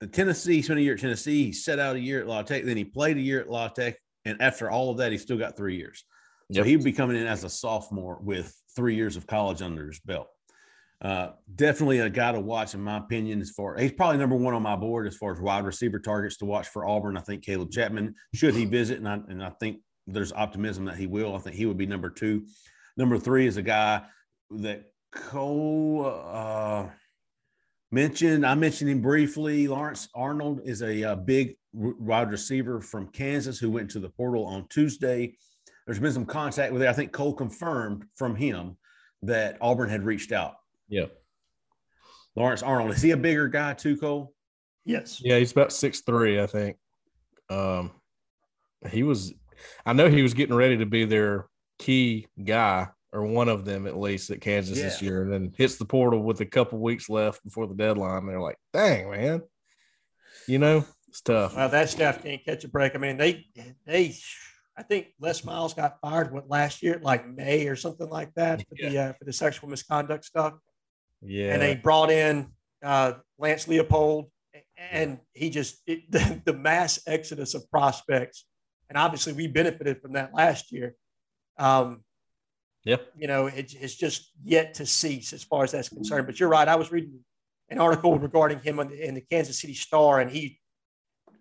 B: he Tennessee, he spent a year at Tennessee, he set out a year at La Tech, then he played a year at La Tech, and after all of that, he still got three years. So he'd be coming in as a sophomore with three years of college under his belt. Uh, definitely a guy to watch, in my opinion. As far he's probably number one on my board as far as wide receiver targets to watch for Auburn. I think Caleb Chapman should he visit, and I, and I think there's optimism that he will. I think he would be number two. Number three is a guy that Cole uh, mentioned. I mentioned him briefly. Lawrence Arnold is a, a uh, big wide receiver from Kansas who went to the portal on Tuesday. There's been some contact with it. I think Cole confirmed from him that Auburn had reached out
C: yeah.
B: Lawrence Arnold. Is he a bigger guy too, Cole?
D: Yes.
C: Yeah, he's about six three, I think. Um he was I know he was getting ready to be their key guy or one of them at least at Kansas yeah. this year, and then hits the portal with a couple weeks left before the deadline. They're like, dang, man. You know, it's tough.
D: Well, that staff can't catch a break. I mean, they they I think Les Miles got fired what last year, like May or something like that for yeah. the uh, for the sexual misconduct stuff.
C: Yeah.
D: And they brought in uh, Lance Leipold, and he just, it, the, the, mass exodus of prospects. And obviously, we benefited from that last year. Um,
C: yep.
D: You know, it, it's just yet to cease as far as that's concerned. But you're right. I was reading an article regarding him in the, in the Kansas City Star, and he,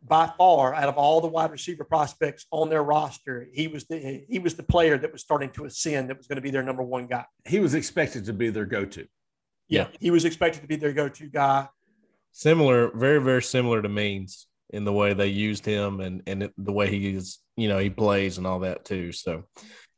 D: by far, out of all the wide receiver prospects on their roster, he was the he was the player that was starting to ascend. That was going to be their number one guy.
B: He was expected to be their go-to
D: yeah, he was expected to be their go-to guy.
C: Similar, very, very similar to Means in the way they used him and and the way he is, you know, he plays and all that too. So,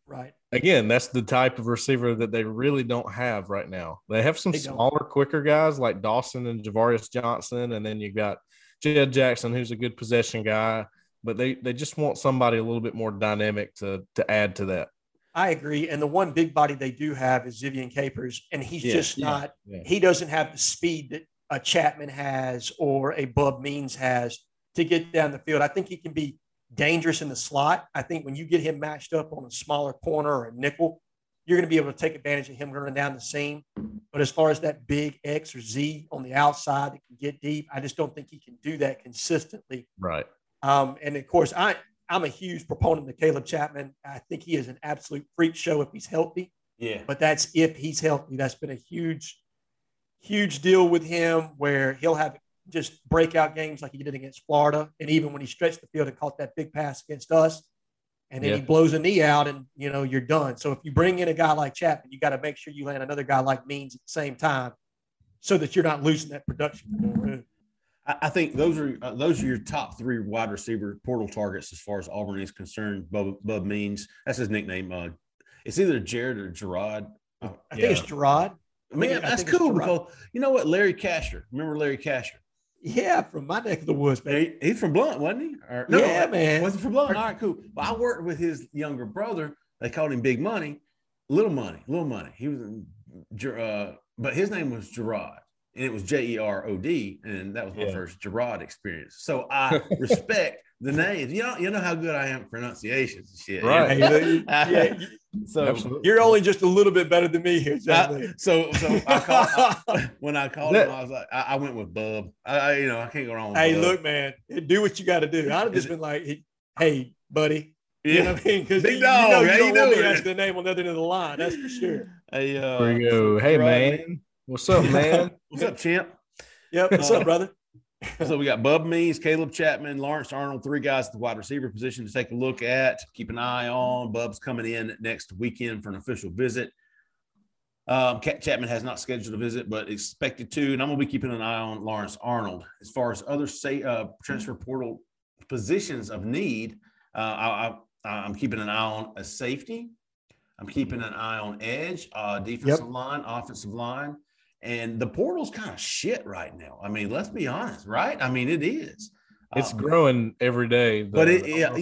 D: right.
C: Again, that's the type of receiver that they really don't have right now. They have some they smaller, don't. quicker guys like Dawson and Ja'Varrius Johnson, and then you've got Jed Jackson, who's a good possession guy. But they they just want somebody a little bit more dynamic to to add to that.
D: I agree. And the one big body they do have is Ze'Vian Capers, and he's yeah, just not. Yeah. He doesn't have the speed that a Chapman has or a Bub Means has to get down the field. I think he can be dangerous in the slot. I think when you get him matched up on a smaller corner or a nickel, you're going to be able to take advantage of him running down the seam. But as far as that big X or Z on the outside that can get deep, I just don't think he can do that consistently.
C: Right.
D: Um, and of course, I I'm a huge proponent of Caleb Chapman. I think he is an absolute freak show if he's healthy.
B: Yeah.
D: But that's if he's healthy. That's been a huge, huge deal with him where he'll have just breakout games like he did against Florida. And even when he stretched the field and caught that big pass against us, and then yeah. he blows a knee out and you know you're done. So if you bring in a guy like Chapman, you got to make sure you land another guy like Means at the same time so that you're not losing that production.
B: I think those are uh, those are your top three wide receiver portal targets as far as Auburn is concerned. Bub, Bub Means that's his nickname. Uh, it's either Jared or Gerard.
D: Uh, I yeah. think it's Gerard.
B: I mean, that's cool because you know what, Larry Casher. Remember Larry Casher?
D: Yeah, from my neck of the woods, man.
B: He, he's from Blunt, wasn't he?
D: Or, no, yeah, man.
B: Wasn't from Blunt. All right, cool. Well, I worked with his younger brother. They called him Big Money, Little Money, Little Money. He was, uh, but his name was Gerard and it was J E R O D, and that was my yeah. first Gerard experience. So I respect the names. You know, you know how good I am at pronunciations and shit.
C: Right.
D: yeah. So Absolutely. you're only just a little bit better than me here,
B: I, so so I called, I, when I called him, I was like, I, I went with Bub. I, you know, I can't go wrong.
D: hey,
B: Bub.
D: look, man, do what you got to do. I'd have just been like, hey, buddy. You yeah. know what I mean? Because you, dog, you know you don't want me asking the name on the other end of the line. That's for sure.
B: Hey, uh,
C: there you go. Hey, man. What's up, man?
B: What's up, champ?
D: Yep. What's up, brother?
B: so we got Bub Means, Caleb Chapman, Lawrence Arnold, three guys at the wide receiver position to take a look at, keep an eye on. Bub's coming in next weekend for an official visit. Um, Chapman has not scheduled a visit, but expected to, and I'm going to be keeping an eye on Lawrence Arnold. As far as other say uh, transfer portal positions of need, uh, I, I, I'm keeping an eye on a safety. I'm keeping an eye on edge, uh, defensive yep. line, offensive line. And the portal's kind of shit right now. I mean, let's be honest, right? I mean, it is.
C: It's uh, growing every day.
B: But it, yeah,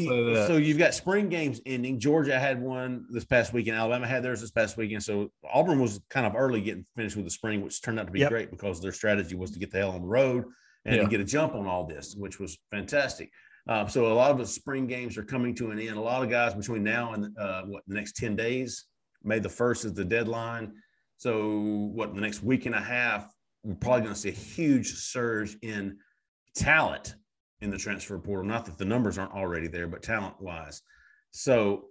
B: so you've got spring games ending. Georgia had one this past weekend. Alabama had theirs this past weekend. So Auburn was kind of early getting finished with the spring, which turned out to be yep. great because their strategy was to get the hell on the road and yeah. get a jump on all this, which was fantastic. Uh, so a lot of the spring games are coming to an end. A lot of guys between now and uh, what the next ten days, May the first is the deadline. So, what in the next week and a half, we're probably going to see a huge surge in talent in the transfer portal. Not that the numbers aren't already there, but talent wise. So,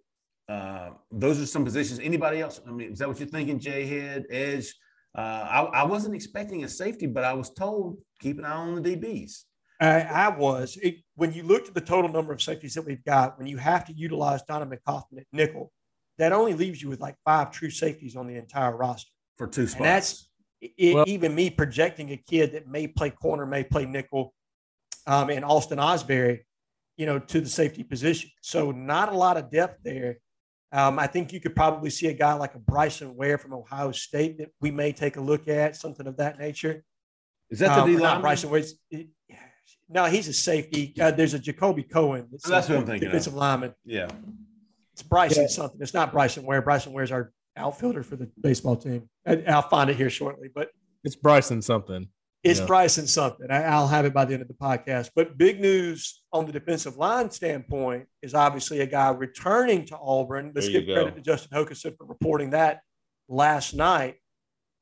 B: uh, those are some positions. Anybody else? I mean, is that what you're thinking? J head, edge. Uh, I, I wasn't expecting a safety, but I was told keep an eye on the DBs.
D: I, I was. It, when you looked at the total number of safeties that we've got, when you have to utilize Donovan Kaufman at nickel, that only leaves you with like five true safeties on the entire roster.
B: For two spots.
D: And that's it,
C: Well-
D: even me projecting a kid that may play corner, may play nickel, um, and Austin Osbury, you know, to the safety position. So not a lot of depth there. Um, I think you could probably see a guy like a Bryson Ware from Ohio State that we may take a look at, something of that nature.
B: is that the
D: Um,
B: D
D: not
B: line?
D: Bryson Ware. No, he's a safety. Uh, there's a Jacoby Cohen.
B: Oh, that's what I'm thinking of.
D: Defensive lineman.
B: Yeah.
D: It's Bryson something. It's not Bryson Ware. Bryson Ware's our outfielder for the baseball team. I, I'll find it here shortly, but
C: It's Bryson something.
D: it's
C: Yeah.
D: Bryson something. I, I'll have it by the end of the podcast. But big news on the defensive line standpoint is obviously a guy returning to Auburn. Let's give credit to Justin Hokanson for reporting that last night.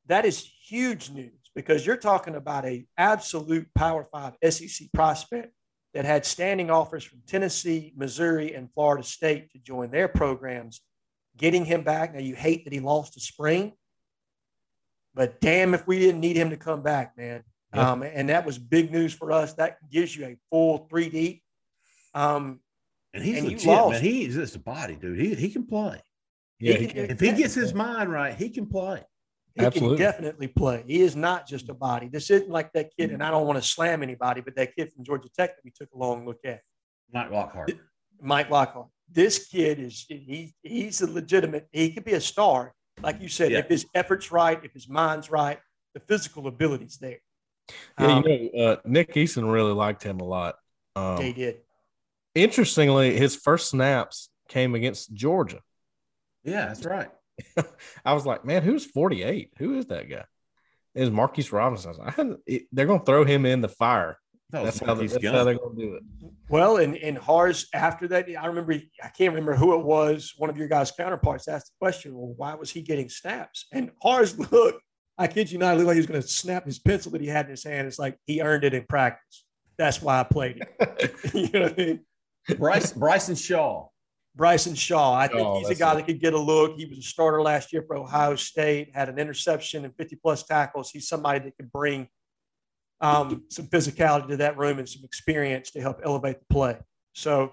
D: That is huge news because you're talking about a absolute Power Five SEC prospect that had standing offers from Tennessee, Missouri, and Florida State to join their programs. Getting him back now, you hate that he lost to spring, but damn if we didn't need him to come back, man.
C: Yeah.
D: Um, and that was big news for us. That gives you a full three deep. Um,
B: And he's
D: And you
B: legit,
D: lost.
B: man. He is just a body, dude. He, he can play.
C: Yeah,
D: He
C: he
D: can-
C: can.
B: If he gets his mind right, he can play.
D: he
C: Absolutely.
D: can definitely play. He is not just a body. This isn't like that kid, and I don't want to slam anybody, but that kid from Georgia Tech that we took a long look at,
B: Mike Lockhart.
D: Mike Lockhart. This kid is he he's a legitimate. He could be a star, like you said,
B: Yeah.
D: if his efforts right, if his mind's right, the physical ability's there.
C: Yeah,
D: Um,
C: you know, uh, Nick Eason really liked him a lot. Um,
D: they did.
C: interestingly, his first snaps came against Georgia.
B: Yeah, that's right.
C: I was like, man, who's 48? Who is that guy? It was Marquise Robinson. I like, I it- they're going to throw him in the fire.
B: That
C: That's, how, that's how they're going to do it.
D: Well, and and Harz after that, I remember I can't remember who it was. One of your guys' counterparts asked the question, "Well, why was he getting snaps?" And Harz looked, I kid you not, it looked like he was going to snap his pencil that he had in his hand. It's like he earned it in practice. That's why I played it. you know what I mean?
B: Bryce Bryson Shaw.
D: Bryson Shaw, I think
C: Oh,
D: he's a guy
C: it.
D: that could get a look. He was a starter last year for Ohio State, had an interception and 50 plus tackles. He's somebody that could bring um, some physicality to that room and some experience to help elevate the play. So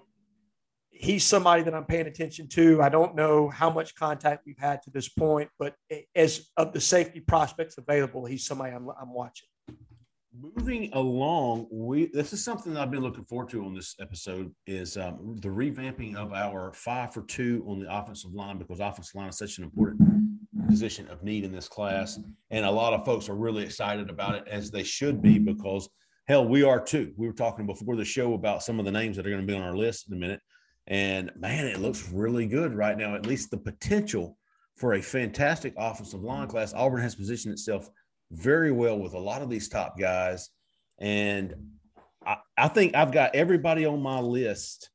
D: he's somebody that I'm paying attention to. I don't know how much contact we've had to this point, but as of the safety prospects available, he's somebody I'm, I'm watching.
B: Moving along, we this is something I've been looking forward to on this episode is um, the revamping of our five for two on the offensive line because offensive line is such an important position of need in this class, and a lot of folks are really excited about it as they should be because hell, we are too. We were talking before the show about some of the names that are going to be on our list in a minute, and man, it looks really good right now. At least the potential for a fantastic offensive line class. Auburn has positioned itself very well with a lot of these top guys. And I, I think I've got everybody on my list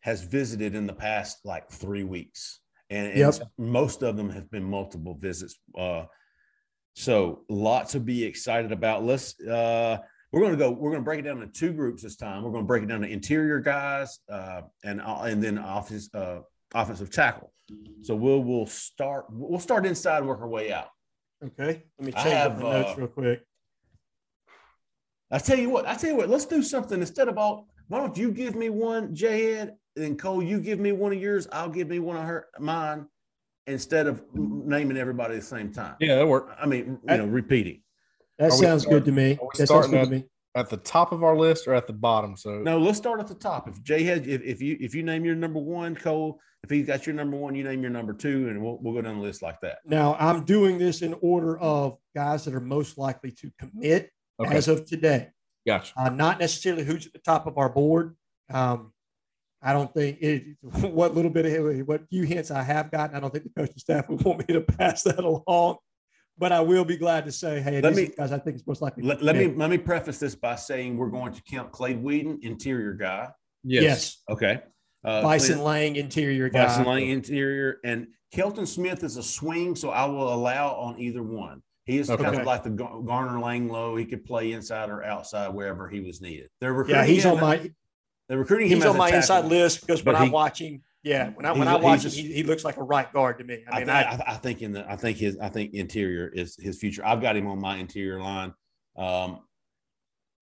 B: has visited in the past like three weeks. And, and most of them have been multiple visits. Uh, so lots to be excited about. Let's uh we're going to go. We're going to break it down into two groups this time. We're going to break it down to interior guys uh, and uh, and then office uh, offensive tackle. So we'll we'll start we'll start inside work our way out.
D: Okay. Let me change
B: have,
D: up my notes
B: uh,
D: real quick.
B: I tell you what, I tell you what, let's do something instead of all. Why don't you give me one, J Ed, and Cole, you give me one of yours. I'll give me one of her mine instead of naming everybody at the same time.
C: Yeah, that worked.
B: I mean, you know, repeating.
D: That
C: Are we
D: sounds good to me. That sounds
C: starting
D: good to me.
C: At the top of our list or at the bottom? So
B: No, let's start at the top. If Jay had, if, if you if you name your number one, Cole, if he's got your number one, you name your number two, and we'll we'll go down the list like that.
D: Now I'm doing this in order of guys that are most likely to commit
C: okay,
D: as of today.
C: gotcha.
D: Uh, not necessarily who's at the top of our board. Um, I don't think it, what little bit of what few hints I have gotten. I don't think the coaching staff would want me to pass that along. But I will be glad to say, hey,
B: Let me-
D: are guys I think it's most likely.
B: Let, let me let me preface this by saying we're going to count Clay Whedon, interior guy.
C: Yes.
D: yes,
B: Okay. Uh,
D: Bison
B: Clint-
D: Lang interior guy.
B: Vyson Lang interior, and Kelton Smith is a swing, so I will allow on either one. He is kind of like the Gar- Garner Langlow. He could play inside or outside wherever he was needed. They're
D: Yeah, he's on my
B: they're recruiting him
D: he's
B: as
D: on
B: a
D: my
B: tackle.
D: inside list because when
B: But
D: I'm
B: he-
D: watching Yeah, when I when I watch him, he, he looks like a right guard to me. I
B: I,
D: mean,
B: think,
D: I,
B: I, I think in the I think his I think interior is his future. I've got him on my interior line. Um,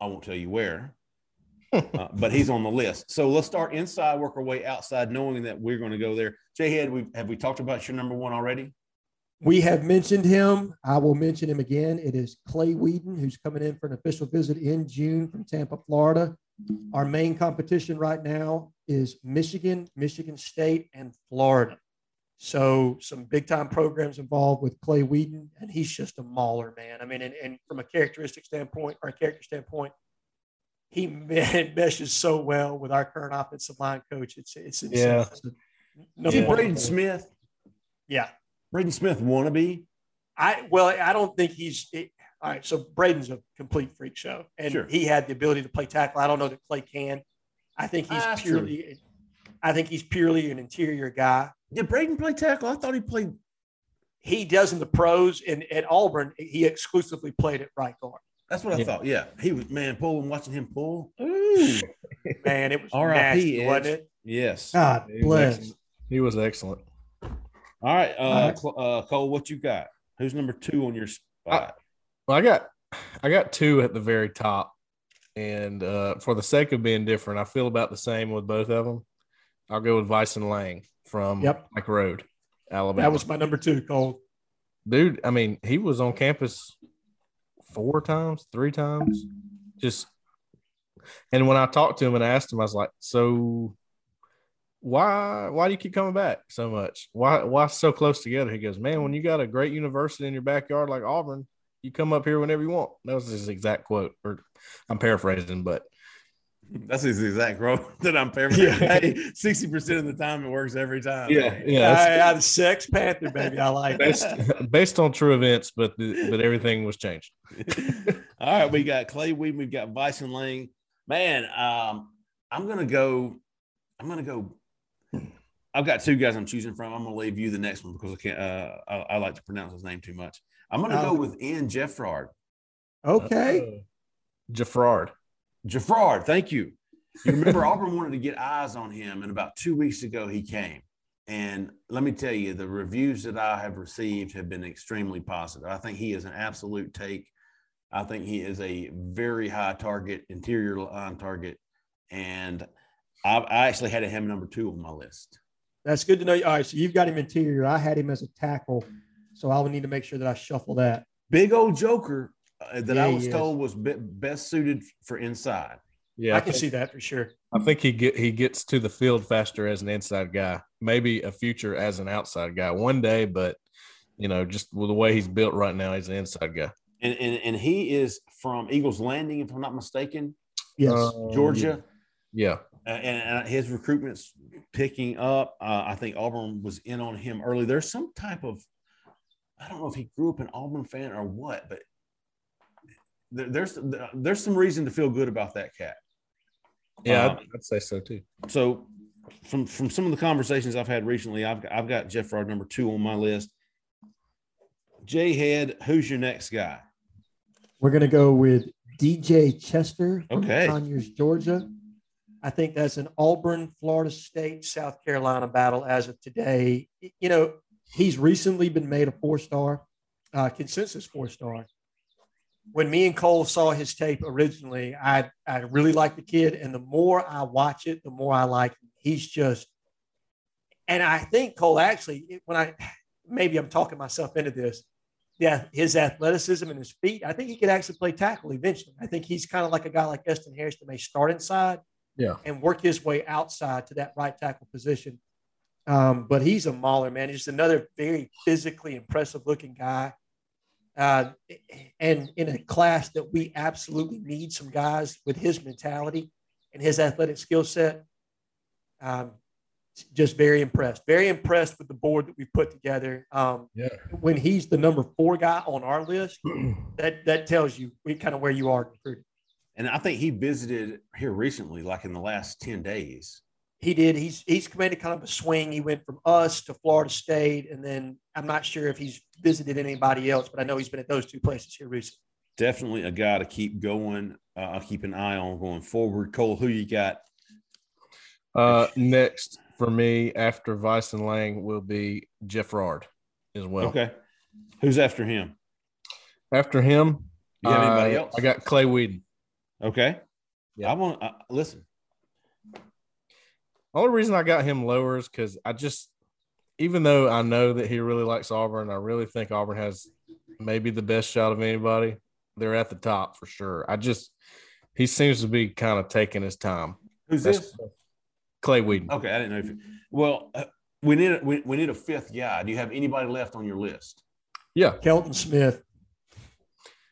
B: I won't tell you where, uh, but he's on the list. So let's start inside, work our way outside, knowing that we're going to go there. Jay Head, we have we talked about your number one already?
D: we have mentioned him. I will mention him again. It is Clay Whedon, who's coming in for an official visit in June from Tampa, Florida. Our main competition right now is Michigan, Michigan State, and Florida. So some big time programs involved with Clay Whedon, and he's just a mauler, man. I mean, and, and from a characteristic standpoint or a character standpoint, he meshes so well with our current offensive line coach. It's it's insane.
C: Yeah.
D: It's a-
B: Is he
D: number one
B: Braden. Smith?
D: Yeah.
B: Braden Smith wannabe?
D: I well, I don't think he's it, all right. So Braden's a complete freak show, and
B: Sure.
D: he had the ability to play tackle. I don't know that Clay can. I think he's
B: Ah, That's true.
D: purely. I think he's purely an interior guy.
B: Did Braden play tackle? I thought he played.
D: He does in the pros, and at Auburn, he exclusively played at right guard.
B: That's what I
C: Yeah.
B: thought. Yeah, he was man pulling, watching him pull. Ooh,
D: Man, it was
B: R.I.P.
D: nasty,
B: Edge.
D: wasn't it?
B: yes.
D: God
C: He was
D: bless.
C: excellent. He was excellent.
B: All right, uh,
D: All right.
B: Uh, Cole, what you got? Who's number two on your spot?
C: Well, I got I got two at the very top, and uh, for the sake of being different, I feel about the same with both of them. I'll go with Vyson Lang from
D: Yep.
C: Pike Road, Alabama.
D: That was my number two, Cole.
C: dude. I mean, he was on campus four times, three times, just. And when I talked to him and asked him, I was like, "So, why why do you keep coming back so much? Why why so close together?" He goes, "Man, when you got a great university in your backyard like Auburn, you come up here whenever you want." That was his exact quote, or I'm paraphrasing, but
B: That's his exact quote that I'm paraphrasing.
D: Yeah.
B: Hey, sixty percent of the time it works every time.
C: yeah,
D: Yeah,
C: yeah,
D: I, the Sex Panther, baby. I like
C: it's
D: it.
C: based, based on true events, but the, but everything was changed.
B: All right, we got Clay Weed, we've got Vyson Lang. Man, um, I'm gonna go. I'm gonna go. I've got two guys I'm choosing from. I'm gonna leave you the next one because I can't. Uh, I, I like to pronounce his name too much. I'm gonna go
D: Oh.
B: with Ian Geffrard.
D: Okay.
C: Oh.
B: Geffrard. Geffrard, thank you. You remember Auburn wanted to get eyes on him, and about two weeks ago he came. And let me tell you, the reviews that I have received have been extremely positive. I think he is an absolute take. I think he is a very high target, interior line target, and I, I actually had him number two on my list.
D: That's good to know. All right, so you've got him interior. I had him as a tackle, so I would need to make sure that I shuffle that.
B: Big old Joker uh, that I was
D: he is.
B: told was be- best suited for inside.
C: Yeah,
D: I can see that for sure.
C: I think he get he gets to the field faster as an inside guy. Maybe a future as an outside guy one day, but you know, just with the way he's built right now, he's an inside guy.
B: And, and, and he is from Eagles Landing, if I'm not mistaken,
D: Yes.
C: Uh,
B: Georgia.
C: Yeah.
B: Uh, and, and his recruitment's picking up. Uh, I think Auburn was in on him early. There's some type of, I don't know if he grew up an Auburn fan or what, but there, there's there's some reason to feel good about that cat.
C: Yeah,
B: Um,
C: I'd, I'd say so too.
B: So from from some of the conversations I've had recently, I've got, I've got Geffrard number two on my list. Jay Head, who's your next guy?
D: We're gonna go with DJ Chester from
B: Okay.
D: Conyers, Georgia. I think that's an Auburn, Florida State, South Carolina battle as of today. You know, he's recently been made a four-star, uh, consensus four-star. When me and Cole saw his tape originally, I I really liked the kid, and the more I watch it, the more I like him. He's just, and I think Cole actually, when I maybe I'm talking myself into this, yeah, his athleticism and his feet. I think he could actually play tackle eventually. I think he's kind of like a guy like Eston Harris that may start inside
C: Yeah.
D: and work his way outside to that right tackle position. Um, but he's a mauler, man. He's just another very physically impressive looking guy. Uh, and in a class that we absolutely need some guys with his mentality and his athletic skill set. Um, just very impressed. Very impressed with the board that we put together. Um,
C: Yeah.
D: when he's the number four guy on our list, that that tells you we kind of where you are recruiting.
B: And I think he visited here recently, like in the last 10 days.
D: He did. He's he's made kind of a swing. He went from us to Florida State, and then I'm not sure if he's visited anybody else, but I know he's been at those two places here recently.
B: Definitely a guy to keep going. Uh, I'll keep an eye on going forward. Cole, who you got?
C: Uh, next, for me after Vyson Lang will be Geffrard as well.
B: Okay. Who's after him?
C: After him,
B: You have anybody
C: uh,
B: else?
C: I got Clay Whedon.
B: Okay.
C: Yeah.
B: I want uh, listen.
C: Only reason I got him lower is because I just, even though I know that he really likes Auburn, I really think Auburn has maybe the best shot of anybody. They're at the top for sure. I just, he seems to be kind of taking his time.
B: Who's
C: That's
B: this?
C: Clay Whedon.
B: Okay, I didn't know if. You, well, uh, we need a, we, we need a fifth guy. Do you have anybody left on your list?
C: Yeah.
D: Kelton Smith.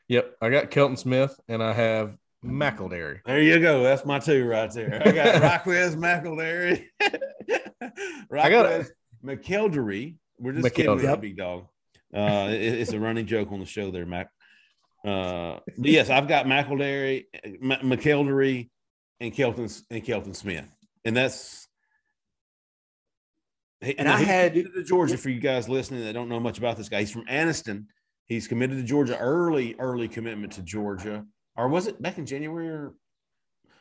C: Yep. I got Kelton Smith and I have McElderry.
B: There you go. That's my two right there. I got Rockwez McElderry. Rockwez McElderry. We're just kidding with
C: McElderry.
B: you, big dog. Uh, it- it's a running joke on the show there, Mac. Uh, but yes, I've got McElderry, M- McElderry, and Kelton and Kelton Smith, and that's. He-
D: And I had-
B: committed to Georgia for you guys listening that don't know much about this guy. He's from Anniston. He's committed to Georgia early, early commitment to Georgia, or was it back in January or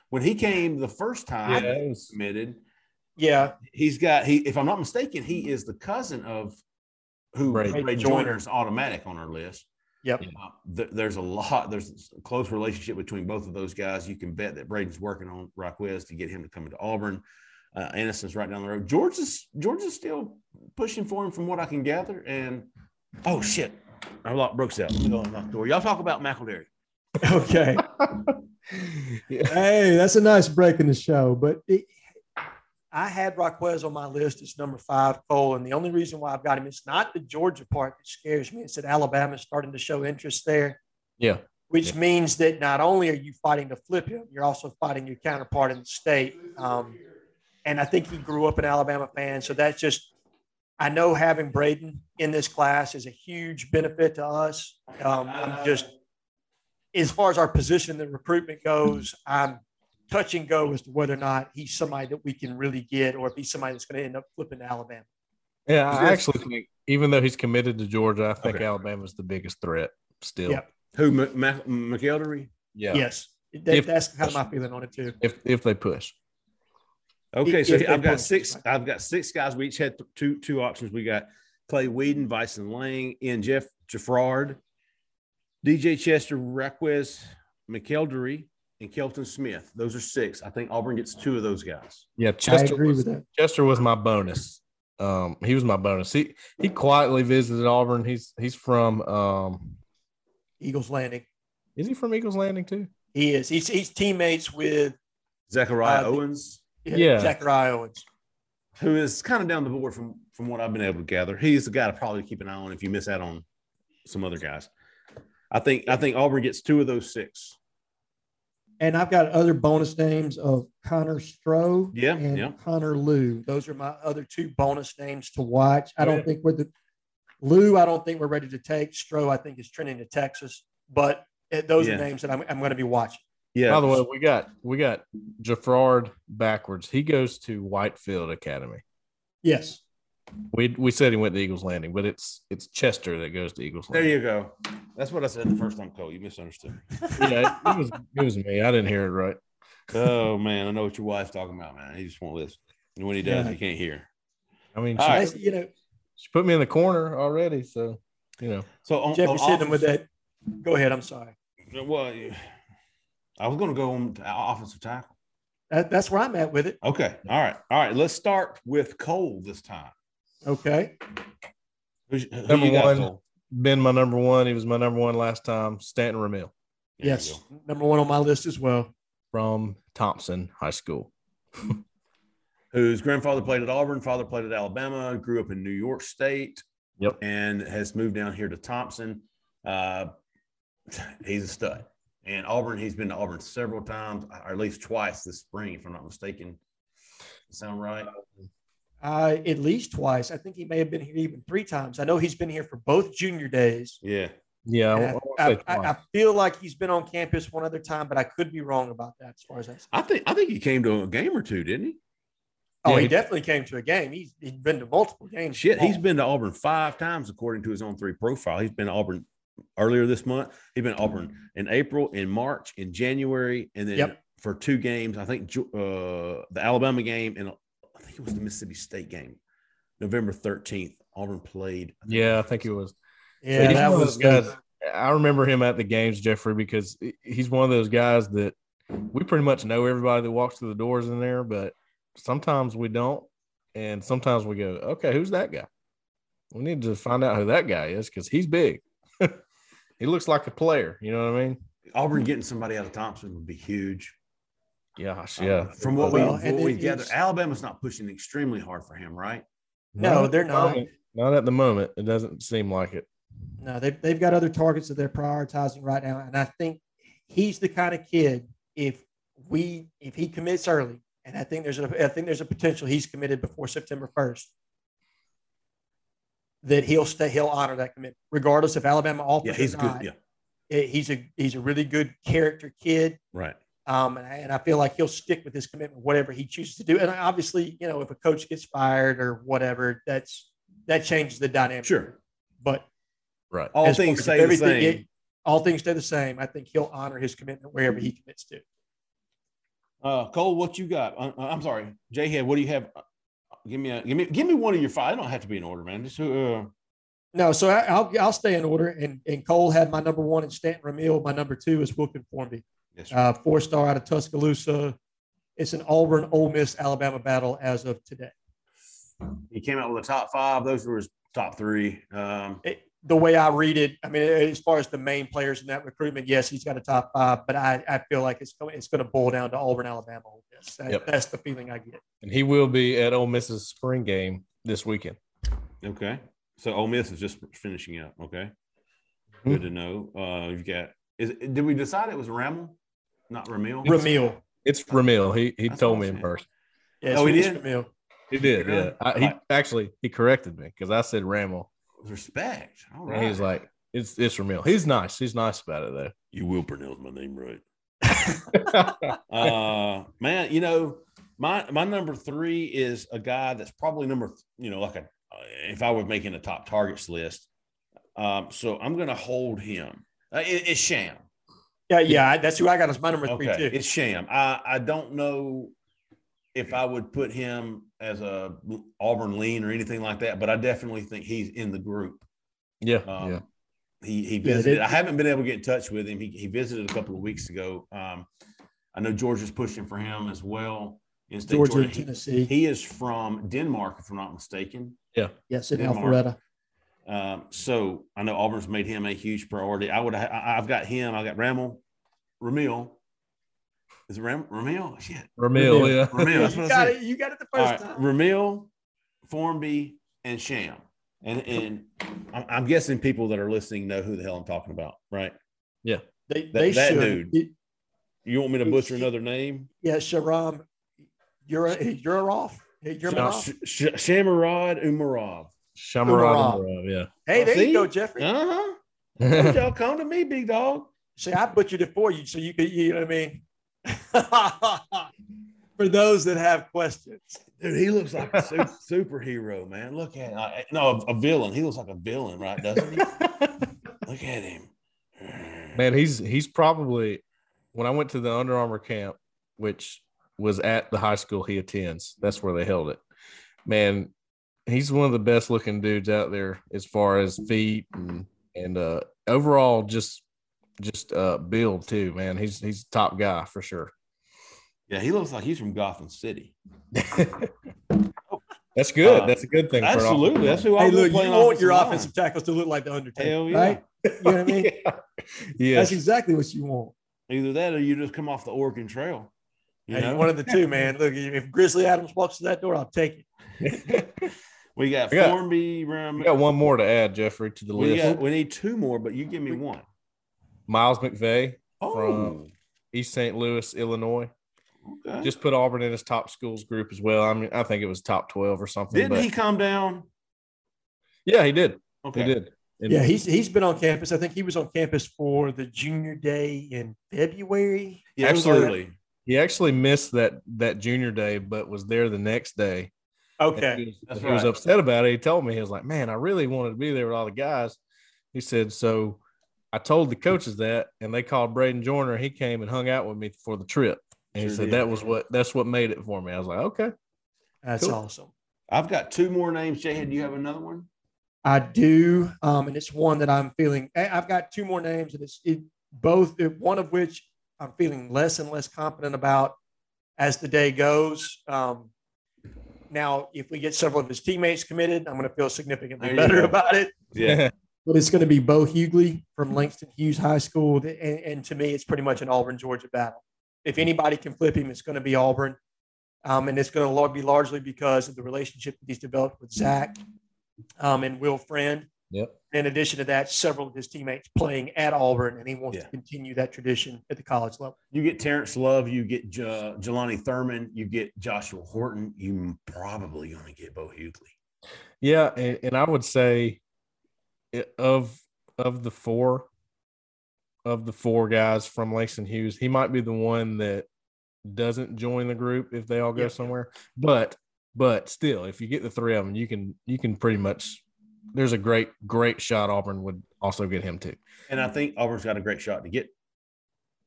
B: when he came the first time?
C: Yeah, was-
B: committed.
D: Yeah.
B: He's got he, if I'm not mistaken, he is the cousin of who
C: Brady.
B: Brady Joyner's automatic on our list.
D: Yep.
B: Uh, th- there's a lot. There's a close relationship between both of those guys. You can bet that Braden's working on Rockwez to get him to come into Auburn. Uh, Anniston's right down the road. Georgia's Georgia's still pushing for him, from what I can gather. And oh shit, I locked Brooks out. Let me go and lock the door. Y'all talk about McElderry.
D: Okay. Hey, that's a nice break in the show. But it, I had Rockwez on my list as number five, Cole. And the only reason why I've got him, it's not the Georgia part that scares me. It's that Alabama's starting to show interest there,
C: Yeah.
D: which
C: Yeah.
D: means that not only are you fighting to flip him, you're also fighting your counterpart in the state. Um, and I think he grew up an Alabama fan. So that's just, I know having Braden in this class is a huge benefit to us. Um, I'm just, as far as our position in the recruitment goes, I'm touch and go as to whether or not he's somebody that we can really get or if he's somebody that's going to end up flipping to Alabama.
C: Yeah, I actually think even though he's committed to Georgia, I think
B: Okay.
C: Alabama's the biggest threat still.
D: Yep.
B: Who Mc- Mc- McElderry?
C: Yeah.
D: Yes. That-
C: If-
D: that's kind of my feeling on it too.
C: If if they push.
B: Okay,
D: If
B: so
D: they
B: I've got
D: push.
B: six. I've got six guys. We each had th- two two options. We got Clay Whedon, Vyson Lang, and Jeff Geffrard, DJ Chester, Rockwez, McElderry, and Kelton Smith. Those are six. I think Auburn gets two of those guys.
C: Yeah,
D: I
C: Chester
D: agree
C: was,
D: with that.
C: Chester was my bonus. Um, he was my bonus. He he quietly visited Auburn. He's he's from um
D: Eagles Landing.
C: is he from Eagles Landing too?
D: He is. He's, he's teammates with
B: Zachariah
D: Uh, the-
B: Owens,
C: Yeah.
D: Zachariah Owens.
B: who is kind of down the board from from what I've been able to gather. He's the guy to probably keep an eye on if you miss out on some other guys. I think I think Auburn gets two of those six.
D: And I've got other bonus names of Connor Stroh
B: Yeah,
D: and
B: yeah.
D: Connor Lew. Those are my other two bonus names to watch. I don't
B: yeah.
D: think we're the Lew. I don't think we're ready to take. Stroh, I think, is trending to Texas. But uh, those
B: Yeah.
D: are names that I'm, I'm going to be watching.
B: Yeah.
C: By the way, we got we got Geffrard backwards. He goes to Whitefield Academy.
D: Yes.
C: We we said he went to Eagles Landing, but it's it's Chester that goes to Eagles Landing.
B: there you go. That's what I said the first time, Cole. You misunderstood.
C: yeah, it was it was me. I didn't hear it right.
B: Oh man, I know what your wife's talking about, man. He just won't listen. And when he does,
D: Yeah.
B: he can't hear.
C: I mean, she,
B: All right.
D: Nice, you know,
C: she put me in the corner already, so you know.
B: So on,
D: Jeff,
B: on
D: you're sitting with that. Go ahead. I'm sorry.
B: Well, I was going to go on to offensive tackle.
D: That, that's where I'm at with it.
B: Okay, all right, all right. Let's start with Cole this time.
D: Okay.
B: Who's, who
C: Number
B: you
C: one.
B: Cole?
C: Been my number one. He was my number one last time. Stanton Ramil
B: There
D: yes. Number one on my list as well.
C: from Thompson High School.
B: Whose grandfather played at Auburn, father played at Alabama, grew up in New York State.
C: Yep.
B: and has moved down here to Thompson. Uh, he's a stud. And Auburn, he's been to Auburn several times, or at least twice this spring, if I'm not mistaken. Sound right?
D: Uh, at least twice. I think he may have been here even three times. I know he's been here for both junior days.
B: Yeah.
C: Yeah, I, I,
D: I, I, I feel like he's been on campus one other time, but I could be wrong about that as far as that's.
B: I think I think he came to a game or two, didn't he?
D: Oh,
C: Yeah,
D: he
C: he-
D: definitely came to a game. He's, he's been to multiple games.
B: Shit, he's been to Auburn five times according to his On3 profile. He's been to Auburn earlier this month. He's been to Auburn in April, in March, in January, and then
D: Yep.
B: for two games. I think uh, the Alabama game and I think think it was the Mississippi State game, November 13th. Auburn played.
C: Yeah, I think it was.
D: Yeah,
C: he's
D: that was
C: those guys. I remember him at the games, Jeffrey, because he's one of those guys that we pretty much know everybody that walks through the doors in there, but sometimes we don't. And sometimes we go, okay, who's that guy? We need to find out who that guy is because he's big. he looks like a player. You know what I mean?
B: Auburn getting somebody out of Thompson would be huge.
C: Gosh,
B: Uh,
C: yeah.
B: from what
D: Well,
B: we, from what we
D: it-
B: gather, Alabama's not pushing extremely hard for him, right?
D: No,
C: at
D: they're not.
C: moment. Not at the moment. It doesn't seem like it.
D: No, they've, they've got other targets that they're prioritizing right now. And I think he's the kind of kid, if we if he commits early, and I think there's a I think there's a potential he's committed before September 1st, that he'll stay, he'll honor that commitment, regardless if Alabama offers
B: Yeah, he's
D: or
B: good. Yeah,
D: He's a he's a really good character kid.
B: right.
D: Um, and, I, and I feel like he'll stick with his commitment, whatever he chooses to do. And obviously, you know, if a coach gets fired or whatever, that's that changes the dynamic.
B: Sure.
D: But
C: Right.
B: All things stay the same.
D: it- all things stay the same. I think he'll honor his commitment wherever he commits to.
B: Uh, Cole, what you got? Uh, I'm sorry, Jay Head. What do you have? Uh, Give me a give me give me one of your five. I don't have to be in order, man. Just uh,
D: No, so I, I'll I'll stay in order. And and Cole had my number one in Stanton Ramil. My number two is Wilkin Formby,
B: yes,
D: uh, four star out of Tuscaloosa. It's an Auburn Ole Miss Alabama battle as of today.
B: he came out with a top five. Those were his top three. Um,
D: It, the way I read it, I mean, as far as the main players in that recruitment, yes, he's got a top five, but I, I feel like it's going it's going to boil down to Auburn, Alabama. Ole Miss. That,
C: Yep.
D: That's the feeling I get.
C: And he will be at Ole Miss's spring game this weekend.
B: okay, so Ole Miss is just finishing up. Okay,
C: Hmm.
B: good to know. Uh, you've got. Is did we decide it was Ramel, not Ramil?
D: Ramil.
C: It's Ramil. He he
B: That's
C: told me in person.
D: Yes,
B: Oh, he did?
D: Ramil.
C: He did. Yeah. I, he
B: Right.
C: actually he corrected me because I said Ramil.
B: Respect. All
C: And
B: right.
C: he was like, "It's it's Ramil." He's nice. He's nice about it though.
B: "You will pronounce my name right." uh man you know my my number three is a guy that's probably number you know like a if i were making a top targets list um so i'm gonna hold him uh, it- it's sham
D: Yeah, yeah, I- that's who I got as my number three too.
B: it's sham i i don't know if i would put him as a auburn lean or anything like that but i definitely think he's in the group
C: yeah,
B: um,
C: yeah.
B: He he visited.
D: they-
B: I haven't been able to get in touch with him. He, he visited a couple of weeks ago. Um, I know Georgia's pushing for him as well. In
D: Georgia
B: Georgia.
D: and
B: He,
D: Tennessee.
B: he is from Denmark, if I'm not mistaken. Yeah.
D: Yes, in
B: Denmark.
D: Alpharetta.
B: Um, so I know Auburn's made him a huge priority. I would. I, I've got him. I got Ramel, Ramil. Is it Ram, Ramil? Shit,
C: Ramil,
D: Ramil.
C: yeah.
B: Ramil. That's
D: you
B: I
D: got
B: said.
D: it. You got it the first
B: right,
D: time.
B: Ramil, Formby, and Sham. And and I'm, I'm guessing people that are listening know who the hell I'm talking about, right? Yeah.
D: They,
B: that-
D: they
B: that
D: should.
B: dude.
D: It-
B: You want me to butcher another name?
D: yeah, Sharam, you're you're off. You're
C: Sham-
D: off.
B: Sh- Sh- Shamurad Umarov.
C: Shamurad
D: Umarov.
C: Umarov, yeah.
D: Hey,
B: Oh,
D: there
B: see?
D: you go, Jeffrey.
B: Uh huh. Y'all come to me, big dog.
D: See, I butchered it for you, so you could, you know what I mean. for those that have questions,
B: Dude, he looks like a su- superhero, man. Look at him. No, a, a villain. He looks like a villain, right? Doesn't he? Look at him.
C: Man, he's he's probably when I went to the Under Armour camp, which was at the high school he attends. That's where they held it. Man, he's one of the best looking dudes out there as far as feet and and uh overall just just uh build too, man. He's he's top guy for sure.
B: Yeah, he looks like he's from Gotham City.
C: That's good.
B: Uh,
C: That's a good thing. for
B: Absolutely. That's who I
D: hey,
B: was
D: look, you want your
B: line.
D: offensive tackles to look like the Undertaker,
B: Hell yeah.
D: right? You know what I mean?
C: yeah.
D: That's exactly what you want.
B: Either that or you just come off the Oregon Trail. You
D: Hey,
B: know?
D: one of the two, man. Look, if Grizzly Adams walks to that door, I'll take it.
B: we got
C: I got-
B: Formby,
C: We got one more to add, Jeffrey, to the
B: We,
C: list.
B: got, we need two more, but you give me one.
C: Miles McVay,
B: Oh,
C: From- East St. Louis, Illinois.
B: okay.
C: Just put Auburn in his top schools group as well. I mean, I think it was top 12 or something.
B: didn't
C: but
B: he come down?
C: yeah, he did.
B: Okay.
C: He did. And
D: Yeah, he's he's been on campus. I think he was on campus for the junior day in February.
B: Yeah, it was
C: Actually-
B: early.
C: he actually missed that that junior day, but was there the next day.
D: Okay.
C: He was,
B: That's
C: he was upset about it. He told me, he was like, Man, I really wanted to be there with all the guys. He said, So I told the coaches that, and they called Bradyn Joiner. He came and hung out with me for the trip. And he said
B: did.
C: that was what that's what made it for me. I was like, Okay.
D: That's
C: Cool.
D: awesome.
B: I've got two more names. Jay, do you have another one?
D: I do, um, and it's one that I'm feeling. I- I've got two more names, and it's it, both. One of which I'm feeling less and less confident about as the day goes. Um, now, if we get several of his teammates committed, I'm going to feel significantly better
B: go.
D: about it.
B: Yeah.
D: But it's going to be Bo Hughley from Langston Hughes High School, and, and to me, it's pretty much an Auburn Georgia battle. If anybody can flip him, it's going to be Auburn, um, and it's going to be largely because of the relationship that he's developed with Zach um, and Will Friend.
C: Yep.
D: In addition to that, several of his teammates playing at Auburn, and he wants
B: Yeah.
D: to continue that tradition at the college level.
B: You get Terrence Love, you get J- Jelani Thurman, you get Joshua Horton. You probably going to get Bo Hughley.
C: Yeah, and, and I would say it- of of the four of the four guys from Langston Hughes, he might be the one that doesn't join the group if they all go
D: Yeah.
C: somewhere. But but still, if you get the three of them, you can you can pretty much. There's a great great shot Auburn would also get him too.
B: And I think Auburn's got a great shot to get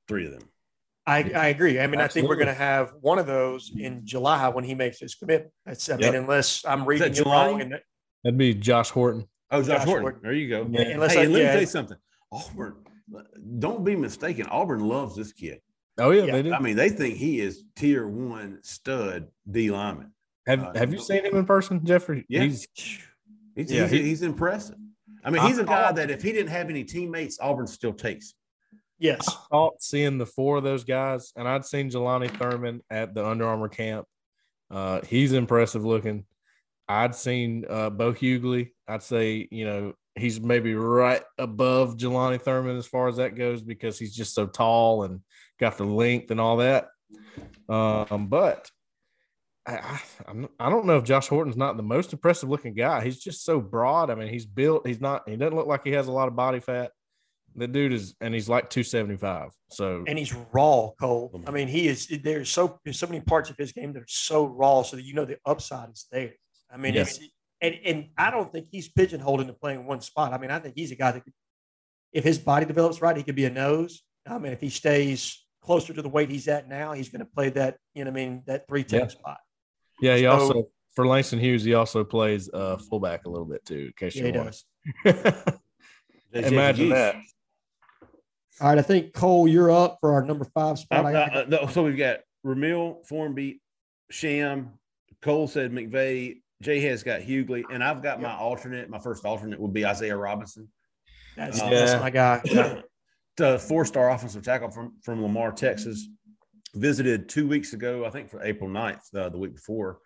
B: three of them.
D: I, I agree. I mean, I think we're going to have one of those in July when he makes his commitment. That's, I
C: Yep.
D: mean, unless I'm reading
B: that
D: it wrong.
B: Jelani?
D: And
C: That'd be Josh Horton.
B: Oh, Josh,
D: Josh
B: Horton.
D: Horton.
B: There you go.
C: Yeah.
D: Unless
B: hey,
D: I-
B: and let me
D: yeah.
B: tell you something. Auburn, don't be mistaken. Auburn loves this kid.
C: Oh yeah,
D: Yeah,
C: they do.
B: I mean, they think he is tier one stud D lineman.
C: have
B: uh,
C: Have you seen him in person, Jeffrey?
B: Yeah.
C: He's
B: He's,
C: Yeah,
B: he's,
C: he-
B: he's impressive. I mean, he's a guy
C: thought-
B: that if he didn't have any teammates, Auburn still takes.
D: yes, I
C: thought seeing the four of those guys, and I'd seen Jelani Thurman at the Under Armour camp. Uh, he's impressive looking. I'd seen uh, Bo Hughley. I'd say you know he's maybe right above Jelani Thurman as far as that goes because he's just so tall and got the length and all that. Um, but I, I, I'm, I don't know if Josh Horton's not the most impressive looking guy. He's just so broad. I mean, he's built. He's not. He doesn't look like he has a lot of body fat. The dude is, and he's like 275. So
D: and he's raw, Cole. I mean, he is. There's so there's so many parts of his game that are so raw, so that you know the upside is there. I mean,
C: Yes.
D: and and I don't think he's pigeonholed into playing one spot. I mean, I think he's a guy that, could, if his body develops right, he could be a nose. I mean, if he stays closer to the weight he's at now, he's going to play that. You know, what I mean, that three ten
C: Yeah.
D: spot.
C: yeah, he
D: So-
C: also for Langston Hughes, he also plays uh, fullback a little bit too. In case
D: Yeah, he
C: you
D: does.
C: want. Imagine that.
D: All right, I think Cole, you're up for our number five spot.
B: Uh, uh, no, so we've got Ramil, Formby, Sham. Cole said McVay. Jay has got Hughley, and I've got my alternate. My first alternate would be Isaiah Robinson,
D: that's,
B: Yeah.
D: that's my guy.
B: the four-star offensive tackle from from Lamar, Texas. Visited two weeks ago, I think for April 9th, uh, the week before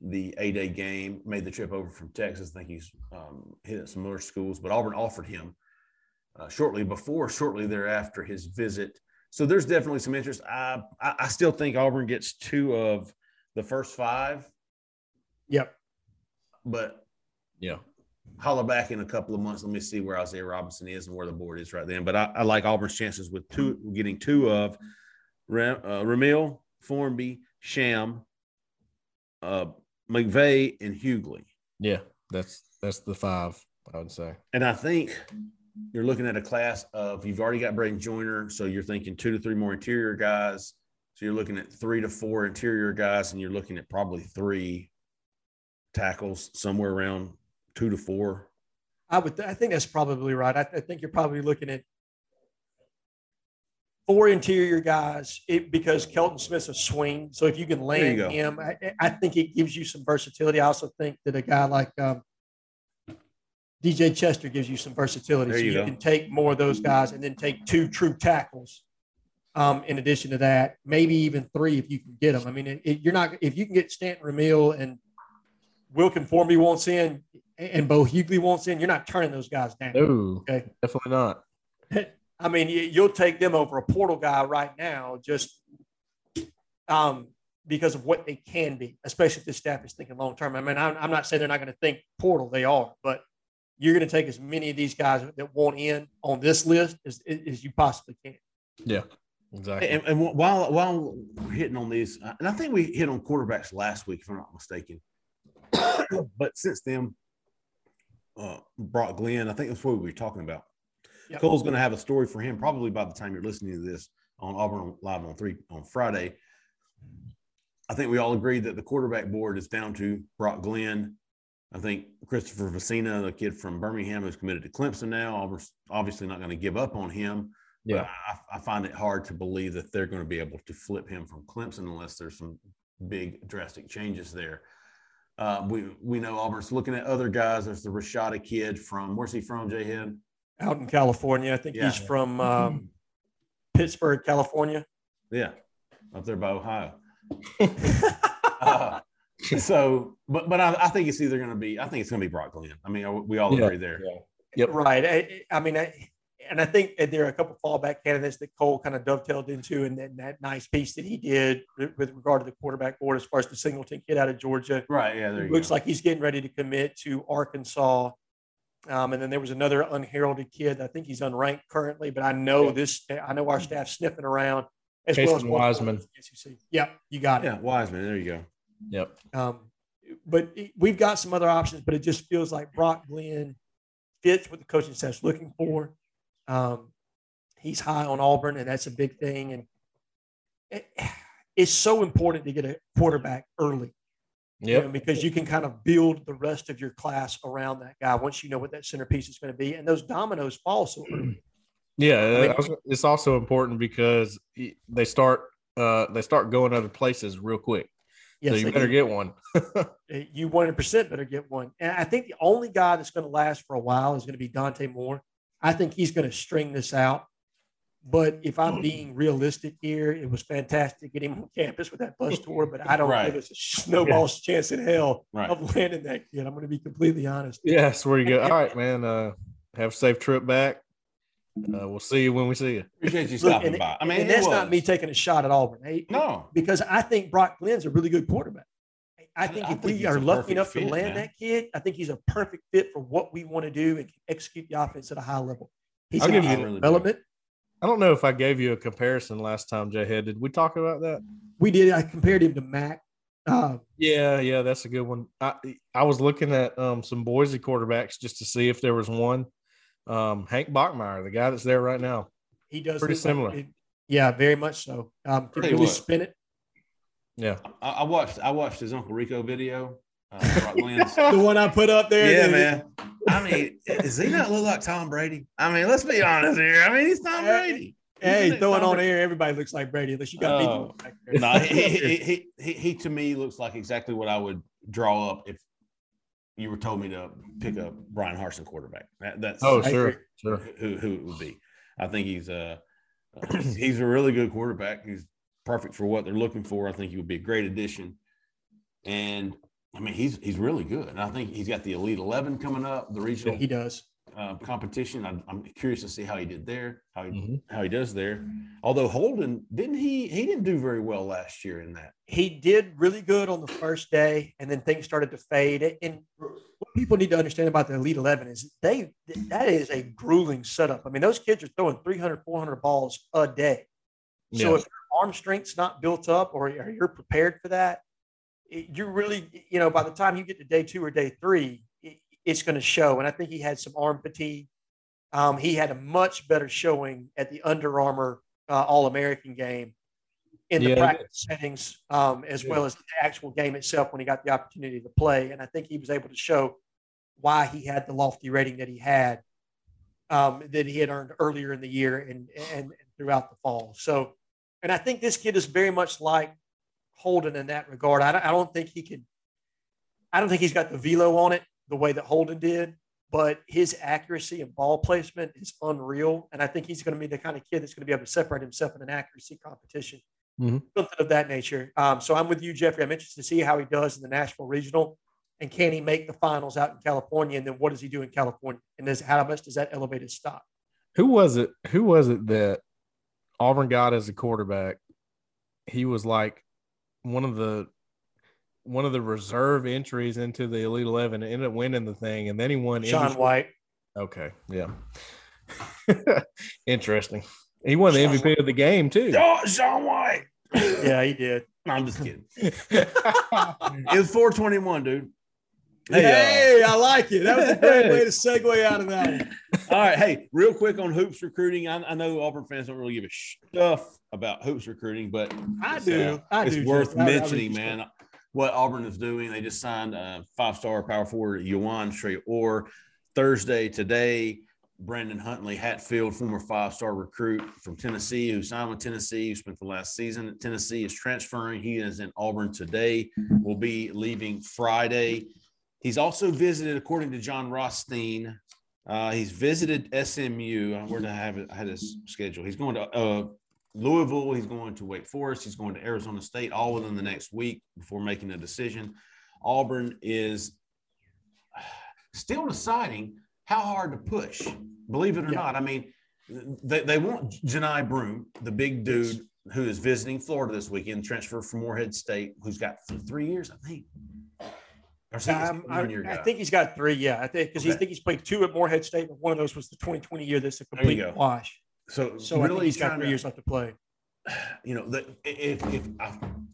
B: the A-Day game. Made the trip over from Texas. I think he's um, hit at some other schools, but Auburn offered him uh, shortly before, shortly thereafter his visit. So there's definitely some interest. I, I I still think Auburn gets two of the first five,
D: Yep.
B: But
C: Yeah.
B: holler back in a couple of months. Let me see where Isaiah Robinson is and where the board is right then. But I, I like Auburn's chances with two getting two of Ram, uh, Ramil, Formby, Sham, uh, McVay, and Hughley.
C: Yeah, that's that's the five. I would say.
B: And I think you're looking at a class of you've already got Bradyn Joiner, so you're thinking two to three more interior guys. So you're looking at three to four interior guys, and you're looking at probably three tackles, somewhere around two to four.
D: I would. I think that's probably right. I, I think you're probably looking at four interior guys it, because Kelton Smith's a swing. So if you can land
B: go.
D: him, I, I think it gives you some versatility. I also think that a guy like um, DJ Chester gives you some versatility.
B: There
D: so
B: you
D: you can take more of those guys and then take two true tackles. Um, in addition to that, maybe even three if you can get them. I mean, it, it- you're not if you can get Stanton Ramil and Wilkin Formby wants in and Bo Hughley wants in, you're not turning those guys down.
C: No,
D: Okay.
C: definitely not.
D: I mean, you- you'll take them over a portal guy right now, just um, because of what they can be, especially if this staff is thinking long term. I mean, I'm, I'm not saying they're not going to think portal, they are, but you're going to take as many of these guys that want in on this list as, as you possibly can.
C: Yeah, exactly.
B: And, and while while we're hitting on these, uh, and I think we hit on quarterbacks last week, if I'm not mistaken. but since then, uh, Brock Glenn, I think that's what we were talking about.
D: Yep.
B: Cole's going to have a story for him probably by the time you're listening to this on Auburn Live on three on Friday. I think we all agree that the quarterback board is down to Brock Glenn. I think Christopher Vizzina, the kid from Birmingham, is committed to Clemson now. Auburn's obviously not going to give up on him.
C: Yeah.
B: I, I, find it hard to believe that they're going to be able to flip him from Clemson unless there's some big drastic changes there. Uh, we we know Auburn's looking at other guys. There's the Rashada kid from where's he from? Jay Head
D: out in California. I think
B: Yeah.
D: he's from um, Pittsburg, California.
B: Yeah, up there by Ohio. Uh, so, but but I, I think it's either going to be. I think it's going to be Brock Glenn. I mean, we all
C: Yeah.
B: agree there.
C: Yep.
D: Right. I, I mean, I, and I think that there are a couple fallback candidates that Cole kind of dovetailed into, and then that nice piece that he did with with regard to the quarterback board as far as the Singleton kid out of Georgia.
B: Right. Yeah. There you
D: looks
B: go.
D: like he's getting ready to commit to Arkansas. Um, and then there was another unheralded kid. I think he's unranked currently, but I know this. I know our staff sniffing around as well as
C: Jason
D: one-
C: Wiseman.
D: SEC. Yeah, you got it.
B: yeah, Wiseman. There you go.
C: Yep.
D: Um, but we've got some other options, but it just feels like Brock Glenn fits what the coaching staff's looking for. Um, he's high on Auburn, and that's a big thing. And it, it's so important to get a quarterback early, you know, because you can kind of build the rest of your class around that guy once you know what that centerpiece is going to be. And those dominoes fall so early.
C: Yeah,
D: mean-
C: was- it's also important because they start uh they start going other places real quick.
D: Yes,
C: so you better
D: do.
C: get one.
D: Uh, you 100% better get one. And I think the only guy that's going to last for a while is going to be Dante Moore. I think he's going to string this out. But if I'm being realistic here, it was fantastic getting him on campus with that bus tour, but I don't
B: Right.
D: give us a snowball's chance in hell
B: Right.
D: of landing that kid. I'm going to be completely honest.
C: yeah, that's where you go. All right, man. Uh have a safe trip back. Uh, we'll see you when we see you.
B: Appreciate you
D: Look,
B: stopping
D: and,
B: by. I mean,
D: and
B: it
D: that's not me taking a shot at Auburn. Hey,
B: No.
D: because I think Brock Glenn's a really good quarterback. I think
B: I
D: if
B: think
D: we are lucky
B: perfect
D: enough to land
B: man.
D: that kid, I think he's a perfect fit for what we want to do and can execute the offense at a high level. He's
C: I'll give you-
D: get
B: I do.
D: development.
C: I don't know if I gave you a comparison last time, Jay Head. Did we talk about that?
D: We did. I compared him to Mac. Uh,
C: Yeah, yeah, that's a good one. I I was looking at um some Boise quarterbacks just to see if there was one. Um, Hank Bachmeier, the guy that's there right now.
D: he does
C: Pretty
D: look like
C: similar.
D: it- yeah, very much so. Um, can
B: Tell you
D: really
B: what.
D: spin it.
C: Yeah.
B: I, I watched. I watched his Uncle Rico video. Uh,
D: The one I put up there.
B: yeah, man. I mean, does he not look like Tom Brady? I mean, let's be honest here. I mean, he's Tom Brady.
D: Hey,
B: Isn't it
D: throwing on
B: Brady?
D: air, everybody looks like Brady unless you got me
B: Oh. No, he, he, he, he, he to me looks like exactly what I would draw up if you were told me to pick up Bryan Harsin quarterback. That, that's
C: Oh, sure, sure.
B: who who it would be. I think he's uh he's, he's a really good quarterback. He's perfect for what they're looking for. I think he would be a great addition. And I mean, he's he's really good. And I think he's got the Elite Eleven coming up, the regional
D: He does.
B: uh, competition. I'm, I'm curious to see how he did there, how he
C: Mhm.
B: how he does there. Although Holden didn't he he didn't do very well last year in that.
D: he did really good on the first day, and then things started to fade. And what people need to understand about the Elite 11 is they that is a grueling setup. I mean, those kids are throwing 300, 400 balls a day. So
C: Yeah.
D: if your arm strength's not built up or you're prepared for that, it- you're really, you know, by the time you get to day two or day three, it, it's going to show. And I think he had some arm fatigue. Um, he had a much better showing at the Under Armour uh, All American game in the
C: he
D: practice settings, um, as
C: Yeah.
D: well as the actual game itself when he got the opportunity to play. And I think he was able to show why he had the lofty rating that he had, um, that he had earned earlier in the year and, and, and throughout the fall. So, and I think this kid is very much like Holden in that regard. I don't, I don't think he can, I don't think he's got the velo on it the way that Holden did, but his accuracy and ball placement is unreal. And I think he's going to be the kind of kid that's going to be able to separate himself in an accuracy competition,
C: Mhm.
D: something of that nature. Um, so I'm with you, Jeffrey. I'm interested to see how he does in the Nashville Regional. And can he make the finals out in California? And then what does he do in California? And does, how much does that elevate his stock?
C: Who was it? Who was it that Auburn got as a quarterback? He was like one of the one of the reserve entries into the Elite Eleven. and ended up winning the thing, and then he won.
D: Sean
C: industry-
D: White.
C: Okay, yeah, interesting. He won the
D: Sean
C: MVP of the game too.
B: Oh, Sean White.
D: Yeah, he did.
B: No, I'm just kidding. It was 421, dude. Hey,
D: Hey, I like it. That was a great way to segue out of that one.
B: All right. Hey, real quick on hoops recruiting. I, I know Auburn fans don't really give a stuff about hoops recruiting, but
D: I do.
B: uh,
D: I
B: it's
D: do,
B: worth
D: Jeff. I- I
B: mentioning, man, what Auburn is doing. They just signed a five star power forward, Yuan Trey Or Thursday today. Brandon Huntley Hatfield, former five star recruit from Tennessee, who signed with Tennessee, who spent the last season at Tennessee, is transferring. He is in Auburn today, will be leaving Friday. He's also visited, according to Jon Rothstein, uh, he's visited SMU. Where did I have it? I had his schedule. He's going to uh, Louisville. He's going to Wake Forest. He's going to Arizona State, all within the next week before making a decision. Auburn is still deciding how hard to push. Believe it or
D: Yeah.
B: not, I mean, they, they want Johni Broome, the big dude who is visiting Florida this weekend, transfer from Morehead State, who's got three years, I think. Or is he just
D: Um, I, I think he's got three. Yeah, I think because
B: Okay.
D: I think he's played two at Morehead State, but one of those was the 2020 year. That's a complete wash.
B: so.
D: So I think
B: really
D: he's got three
B: to-
D: years left to play.
B: you know, that if if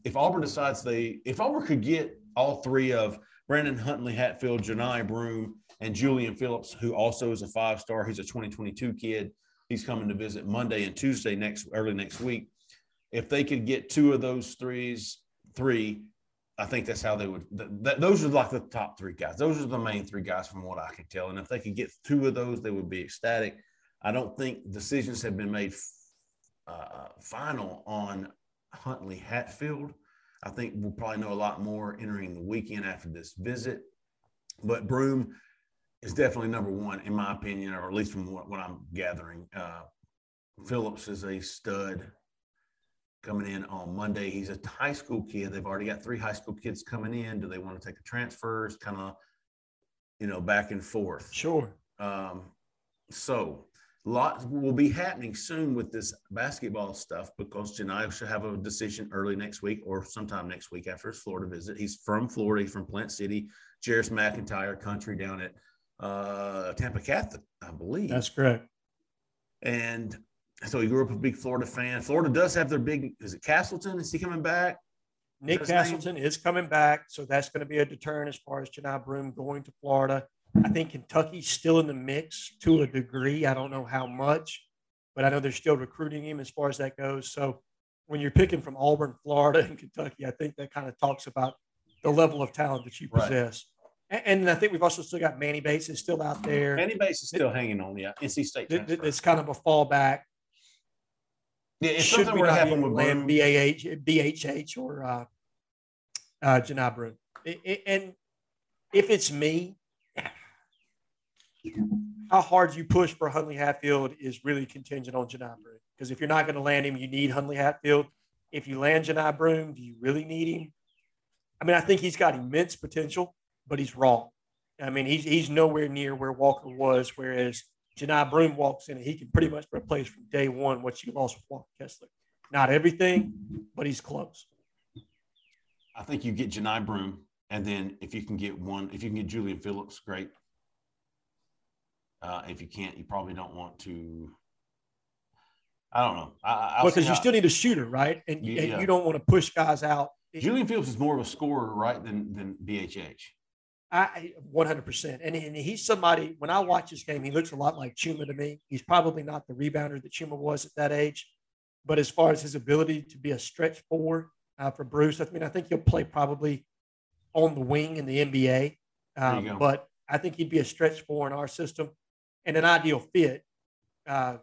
B: if Auburn decides they if Auburn could get all three of Brandon Huntley, Hatfield, Johni Broome, and Julian Phillips, who also is a five star, he's a 2022 kid. He's coming to visit Monday and Tuesday next early next week. If they could get two of those threes, three, I think that's how they would. Th- th- those are like the top three guys. Those are the main three guys from what I can tell. And if they could get two of those, they would be ecstatic. I don't think decisions have been made uh, final on Huntley Hatfield. I think we'll probably know a lot more entering the weekend after this visit. But Broome is definitely number one, in my opinion, or at least from what, what I'm gathering. Uh, Phillips is a stud coming in on Monday. He's a high school kid. They've already got three high school kids coming in. Do they want to take the transfers? Kind of, you know, back and forth.
D: Sure.
B: Um, so lots will be happening soon with this basketball stuff because Johni should have a decision early next week or sometime next week after his Florida visit. He's from Florida, he's from Plant City, Jarris McIntyre country down at uh, Tampa Catholic, I believe.
D: That's correct.
B: and so he grew up a big Florida fan. Florida does have their big, is it Castleton? Is he coming back?
D: Nick
B: his name?
D: Castleton is coming back, so that's going to be a deterrent as far as Johni Broome going to Florida. I think Kentucky's still in the mix to a degree. I don't know how much, but I know they're still recruiting him as far as that goes. So when you're picking from Auburn, Florida, and Kentucky, I think that kind of talks about the level of talent that you
B: Right.
D: possess. And, and I think we've also still got Manny Bates is still out there.
B: Manny Bates is still hanging on, yeah. Uh, NC State.
D: Th- th-
B: transfer.
D: It's kind of a fallback.
B: Yeah, if
D: Should
B: something
D: we
B: were to happen with Broome,
D: BAH, BHH or uh, uh, Johni I- And if it's me, how hard you push for Huntley Hatfield is really contingent on Johni Broome. Because if you're not going to land him, you need Huntley Hatfield. If you land Johni Broome, do you really need him? I mean, I think he's got immense potential, but he's raw. I mean, he's he's nowhere near where Walker was, whereas Johni Broome walks in and he can pretty much replace from day one what you lost with Walker Kessler. Not everything, but he's close.
B: I think you get Johni Broome, and then if you can get one, if you can get Julian Phillips, great. Uh, if you can't, you probably don't want to. I don't know. I, I-
D: Because you
B: how-
D: still need a shooter, right? And,
B: Yeah.
D: and you don't want to push guys out.
B: Julian Phillips is more of a scorer, right, than than BHH.
D: I 100%. And, and he's somebody, when I watch this game, he looks a lot like Chuma to me. He's probably not the rebounder that Chuma was at that age. But as far as his ability to be a stretch forward uh, for Bruce, I mean, I think he'll play probably on the wing in the NBA. Um, but I think he'd be a stretch four in our system and an ideal fit. Uh,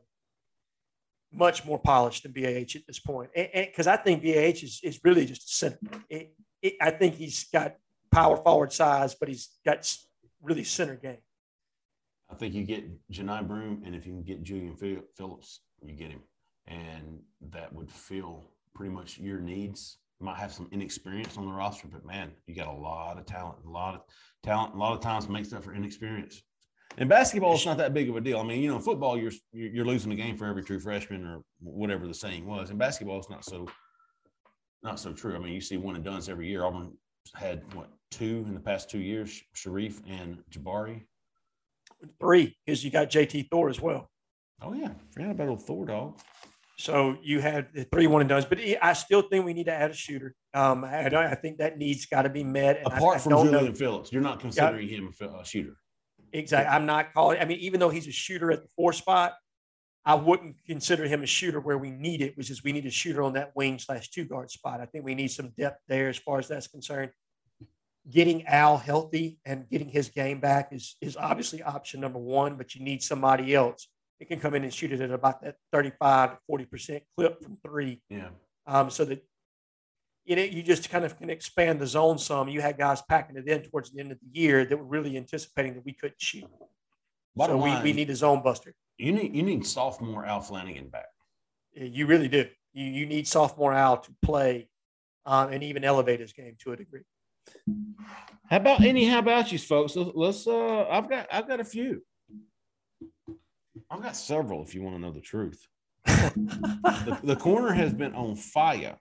D: much more polished than BAH at this point. Because I think BAH is, is really just a center. It, it, I think he's got power forward size, but he's got really center game.
B: I think you get Johni Broome, and if you can get Julian Phillips, you get him, and that would fill pretty much your needs. You might have some inexperience on the roster, but man, you got a lot of talent. A lot of talent. A lot of times makes up for inexperience. In basketball, it's not that big of a deal. I mean, you know, football, you're you're losing the game for every true freshman or whatever the saying was. In basketball, it's not so not so true. I mean, you see one and done's every year. Auburn had what two in the past two years? Sharif and Jabari.
D: Three, because you got JT Thor as well.
B: Oh yeah, forgot about old Thor dog.
D: So you had the three one and dones, but I still think we need to add a shooter. Um, I, I think that needs got to be met.
B: Apart I, I from Julian know. Phillips, you're not considering yeah. him a shooter.
D: Exactly. I'm not calling. I mean, even though he's a shooter at the four spot, I wouldn't consider him a shooter where we need it, which is we need a shooter on that wing slash two guard spot. I think we need some depth there as far as that's concerned. Getting Al healthy and getting his game back is is obviously option number one, but you need somebody else that can come in and shoot it at about that 35 to 40% clip from three.
B: Yeah.
D: Um, so that you know, you just kind of can expand the zone some. You had guys packing it in towards the end of the year that were really anticipating that we couldn't shoot. Bottom so line, we, we need a zone buster.
B: You need you need sophomore Al Flanigan back.
D: You really do. You you need sophomore Al to play um, and even elevate his game to a degree.
B: How about any how about you folks? Let's uh I've got I've got a few. I've got several if you want to know the truth. the, the, corner has been on fire.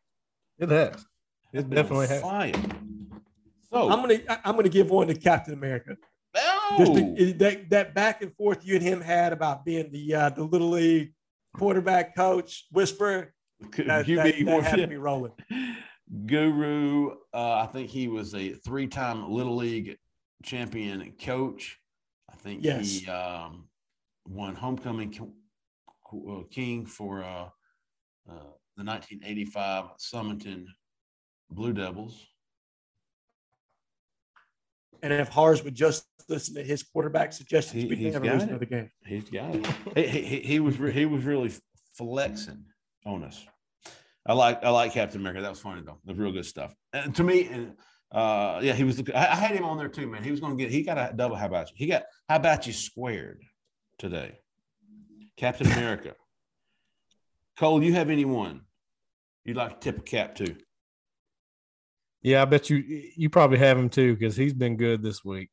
C: It has. It definitely has.
B: Fire.
D: So I'm gonna I'm gonna give one to Captain America. Just the, that that back and forth you and him had about being the uh, the little league quarterback coach whisper. That, that, that had be rolling.
B: Guru, uh, I think he was a three-time little league champion coach. I think yes. he um, won homecoming uh, king for uh, uh, the 1985 Summerton Blue Devils.
D: And if Hars would just listen to his quarterback suggestions, he, we'd never lose another game.
B: He's got it. he, he, he, was he was really flexing on us. I like I like Captain America. That was funny though. That was real good stuff. And to me, and uh, yeah, he was. I, I had him on there too, man. He was going to get. He got a double. How about you? He got. How about you squared? today? Captain America. Cole, you have anyone you'd like to tip a cap to?
C: Yeah, I bet you you probably have him too because he's been good this week.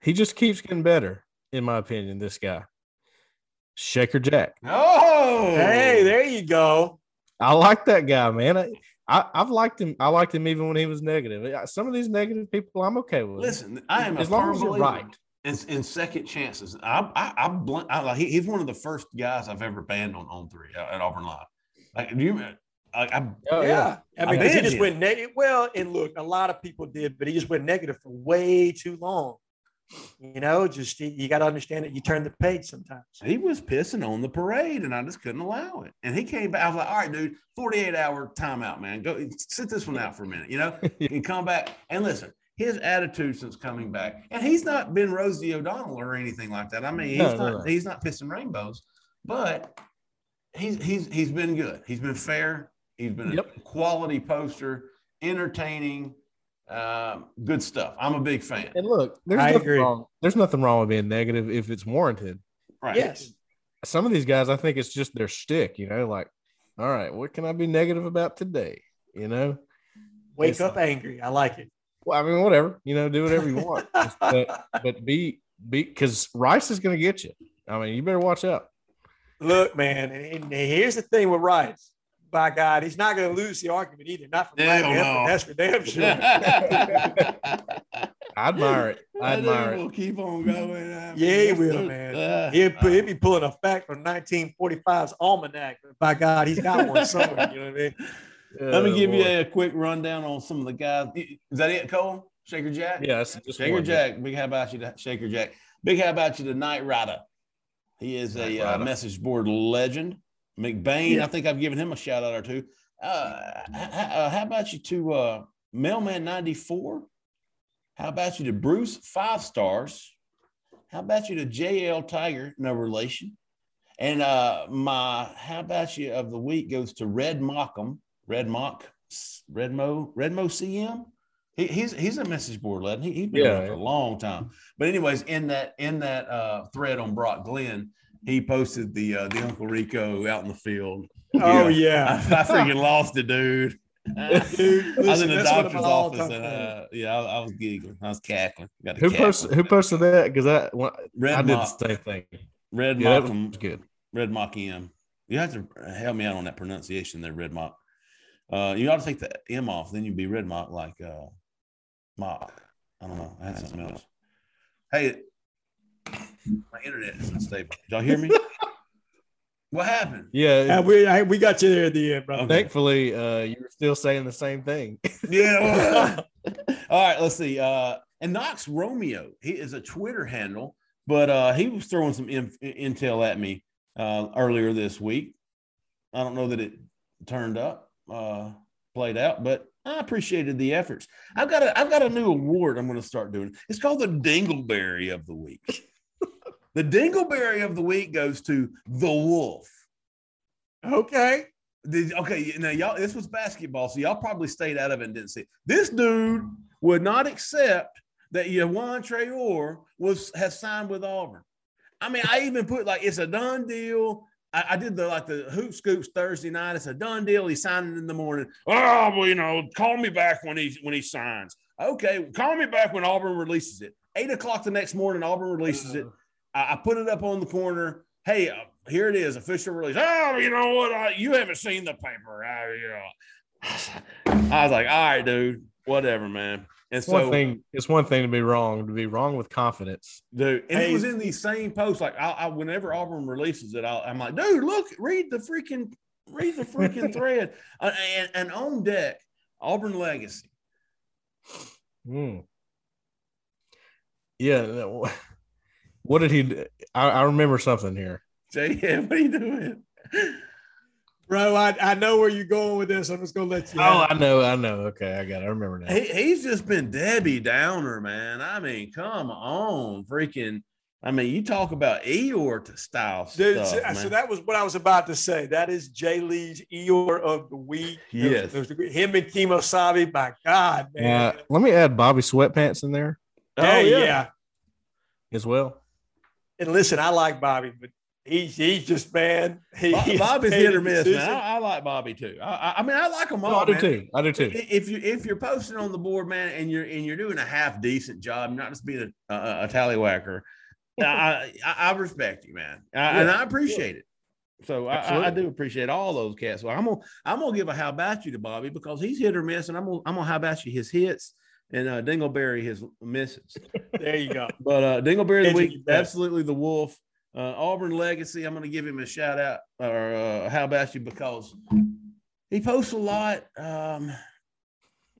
C: He just keeps getting better, in my opinion. This guy, Shaker Jack.
B: Oh,
D: hey, there you go.
C: I like that guy, man. I, I, have liked him. I liked him even when he was negative. Some of these negative people, I'm okay with.
B: Listen, I am as long as you're right and, and second chances. I I, I, blunt, I like he, he's one of the first guys I've ever banned on on three uh, at Auburn Live. Like do you? I, I,
D: oh, yeah, I mean, he just went negative. Well, and look, a lot of people did, but he just went negative for way too long. You know, just you got to understand that you turn the page sometimes.
B: He was pissing on the parade, and I just couldn't allow it. And he came back. I was like, "All right, dude, forty-eight hour timeout, man. Go sit this one out for a minute. You know, and come back and listen his attitude since coming back, and he's not been Rosie O'Donnell or anything like that. I mean, he's no, not no, no. he's not pissing rainbows, but he's he's he's been good. He's been fair. He's been yep. a quality poster, entertaining, uh, good stuff. I'm a big fan.
C: And look, there's I nothing agree. wrong. There's nothing wrong with being negative if it's warranted.
B: Right.
D: Yes.
C: Some of these guys, I think it's just their shtick. You know, like, all right, what can I be negative about today? You know,
D: wake it's up like, angry. I like it.
C: Well, I mean, whatever, you know, do whatever you want, but, but be be because Rice is going to get you. I mean, you better watch out.
D: Look, man, and here's the thing with Rice. By God, he's not going to lose the argument either. Not from Black no. That's for damn sure.
C: I admire it. I admire it.
B: We'll keep on going.
D: I mean, yeah, he will, man. Uh, he'll, he'll, be pulling a fact from 1945's almanac. By God, he's got one somewhere. you know what I mean?
B: Let me give boy. you a quick rundown on some of the guys. Is that it, Cole? Shaker Jack?
C: Yes.
B: Yeah, Shaker Jack. Big how about you to Shaker Jack. Big how about you to Night Rider. He is a uh, message board legend. McBain, yeah. I think I've given him a shout out or two. Uh, how, how about you to uh, Mailman 94? How about you to Bruce, five stars? How about you to JL Tiger, no relation? And uh, my how about you of the week goes to Red Mockham, Red Mock, Redmo, Redmo CM. He, he's he's a message board lad. He, he's been yeah, around for a long time. But anyways, in that in that uh, thread on Brock Glenn, he posted the uh, the Uncle Rico out in the field.
D: Oh yeah,
B: I, I freaking lost it, dude. dude I was in the doctor's office and uh, yeah, I, I, was giggling. I was cackling.
C: Got who posted who posted that? Because I Red I did Mock, the same thing.
B: Red yeah, Mock was good. Red Mock M. You have to help me out on that pronunciation there, Red Mock. Uh, you ought to take the M off, then you'd be red mock like uh, mock. I don't know. I had something else. Hey, my internet is unstable. Did y'all hear me? What happened?
C: Yeah,
D: Uh, we I, we got you there at the end, brother.
B: Okay.
C: thankfully, uh, you were still saying the same thing.
B: Yeah. All right, let's see. Uh, and Knox Romeo, he is a Twitter handle, but uh, he was throwing some inf- intel at me uh, earlier this week. I don't know that it turned up, uh, played out, but I appreciated the efforts. I've got a I've got a new award I'm going to start doing. It's called the Dingleberry of the Week. The Dingleberry of the Week goes to the Wolf.
D: Okay.
B: Did, okay, now y'all, this was basketball, so y'all probably stayed out of it and didn't see it. This dude would not accept that Yohan Traore was has signed with Auburn. I mean, I even put like it's a done deal. I, I did the like the hoop scoops Thursday night. It's a done deal. He's signing in the morning. Oh, well, you know, call me back when he when he signs. Okay, call me back when Auburn releases it. Eight o'clock the next morning, Auburn releases it. I, I put it up on the corner. Hey, uh, here it is, official release. Oh, you know what? I, you haven't seen the paper. I, you know. I was like, all right, dude, whatever, man. And
C: It's one thing. It's one thing to be wrong. To be wrong with confidence.
B: dude, and
D: Hey.
B: it was in these same posts. Like, I, I whenever Auburn releases it, I'll, I'm like, dude, look, read the freaking, read the freaking thread. Uh, and, and on deck, Auburn legacy.
C: Hmm. Yeah. No, What did he? do? I, I remember something here.
B: Jay, what are you doing?
D: Bro, I, I know where you're going with this. I'm just gonna let you.
C: Oh, I know. I know. Okay, I got. It. I remember now.
B: He, he's just been Debbie Downer, man. I mean, come on, freaking. I mean, you talk about Eeyore to style
D: Dude,
B: stuff,
D: so,
B: man.
D: so that was what I was about to say. That is Jay Lee's Eeyore of the week.
B: Yes.
D: Those- those- him and Kimo Sabi. My God, man.
C: Uh, let me add Bobby Sweatpants in there
D: yeah,
B: Oh,
D: yeah,
C: as well.
D: And listen, I like Bobby, but he's he's just bad. He,
B: Bob-
D: he's
B: Bobby's hit or miss,
D: decision.
B: man. I, I like Bobby too. I, I, I mean, I like them all.
C: No, I do
B: man.
C: too. I do too.
B: If you if you're posting on the board, man, and you're and you're doing a half decent job, not just being a, a, a tallywhacker, I, I I respect you, man, I, and I appreciate it. So I, I, I do appreciate all those cats. Well, I'm gonna I'm gonna give a how about you to Bobby because he's hit or miss, and I'm gonna I'm gonna how about you his hits and uh, Dingleberry his misses.
D: There you go.
B: But uh, Dingleberry of the week, absolutely the wolf. Uh, Auburn legacy. I'm going to give him a shout out or uh, how about you because he posts a lot. Um,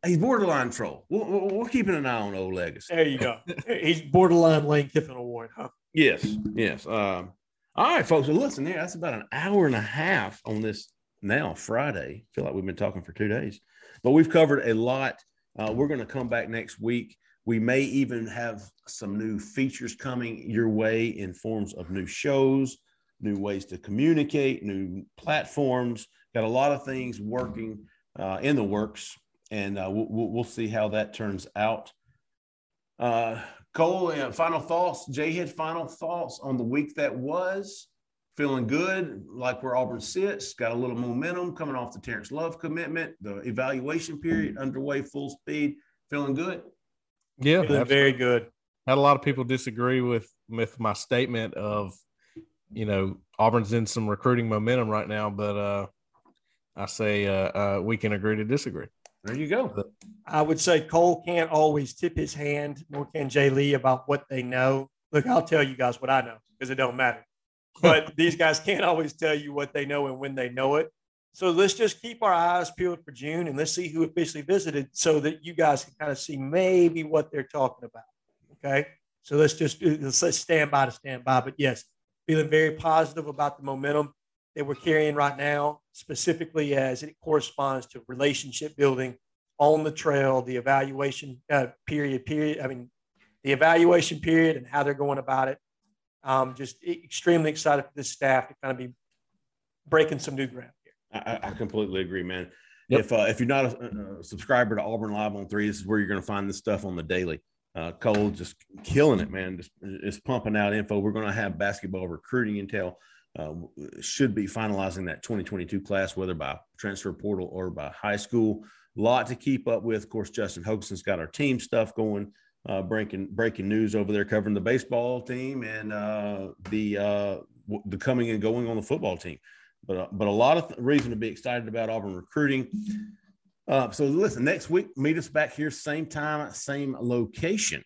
B: he's borderline troll. We're, we're, keeping an eye on old legacy.
D: There you go. He's borderline Lane Kiffin Award, huh?
B: Yes, yes. Um, all right, folks. Well, listen there. That's about an hour and a half on this now Friday. feel like we've been talking for two days, but we've covered a lot. Uh, we're going to come back next week. We may even have some new features coming your way in forms of new shows, new ways to communicate, new platforms. Got a lot of things working uh, in the works, and uh, we'll, we'll see how that turns out. Uh, Cole, uh, final thoughts. Jay had final thoughts on the week that was. Feeling good, like where Auburn sits. Got a little momentum coming off the Terrence Love commitment. The evaluation period underway, full speed. Feeling good.
C: Yeah,
D: Feeling very good.
C: had a lot of people disagree with with my statement of you know auburn's in some recruiting momentum right now but uh i say uh, uh we can agree to disagree
B: There you go.
D: I would say Cole can't always tip his hand, nor can Jay Lee about what they know. Look, I'll tell you guys what I know because it don't matter. But these guys can't always tell you what they know and when they know it. So let's just keep our eyes peeled for June and let's see who officially visited so that you guys can kind of see maybe what they're talking about. Okay. So let's just let's stand by to stand by. But yes, feeling very positive about the momentum that we're carrying right now, specifically as it corresponds to relationship building on the trail, the evaluation uh, period, period. I mean, the evaluation period and how they're going about it. Um, just extremely excited for this staff to kind of be breaking some new ground here.
B: I, I- I completely agree, man.
C: Yep.
B: If uh, if you're not a, a subscriber to Auburn Live On3, this is where you're going to find this stuff on the daily. Uh, Cole just killing it, man. Just, just pumping out info. We're going to have basketball recruiting intel. Uh, should be finalizing that 2022 class, whether by transfer portal or by high school. A lot to keep up with. Of course, Justin Hokanson's got our team stuff going. Uh, breaking breaking news over there covering the baseball team and uh, the uh, w- the coming and going on the football team but uh, but a lot of th- reason to be excited about Auburn recruiting. Uh, so listen, next week meet us back here, same time, same location,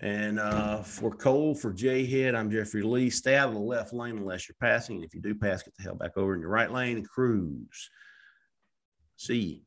B: And uh, for Cole, for Jay Head, I'm Jeffrey Lee. Stay out of the left lane unless you're passing. And if you do pass, get the hell back over in your right lane and cruise. See you.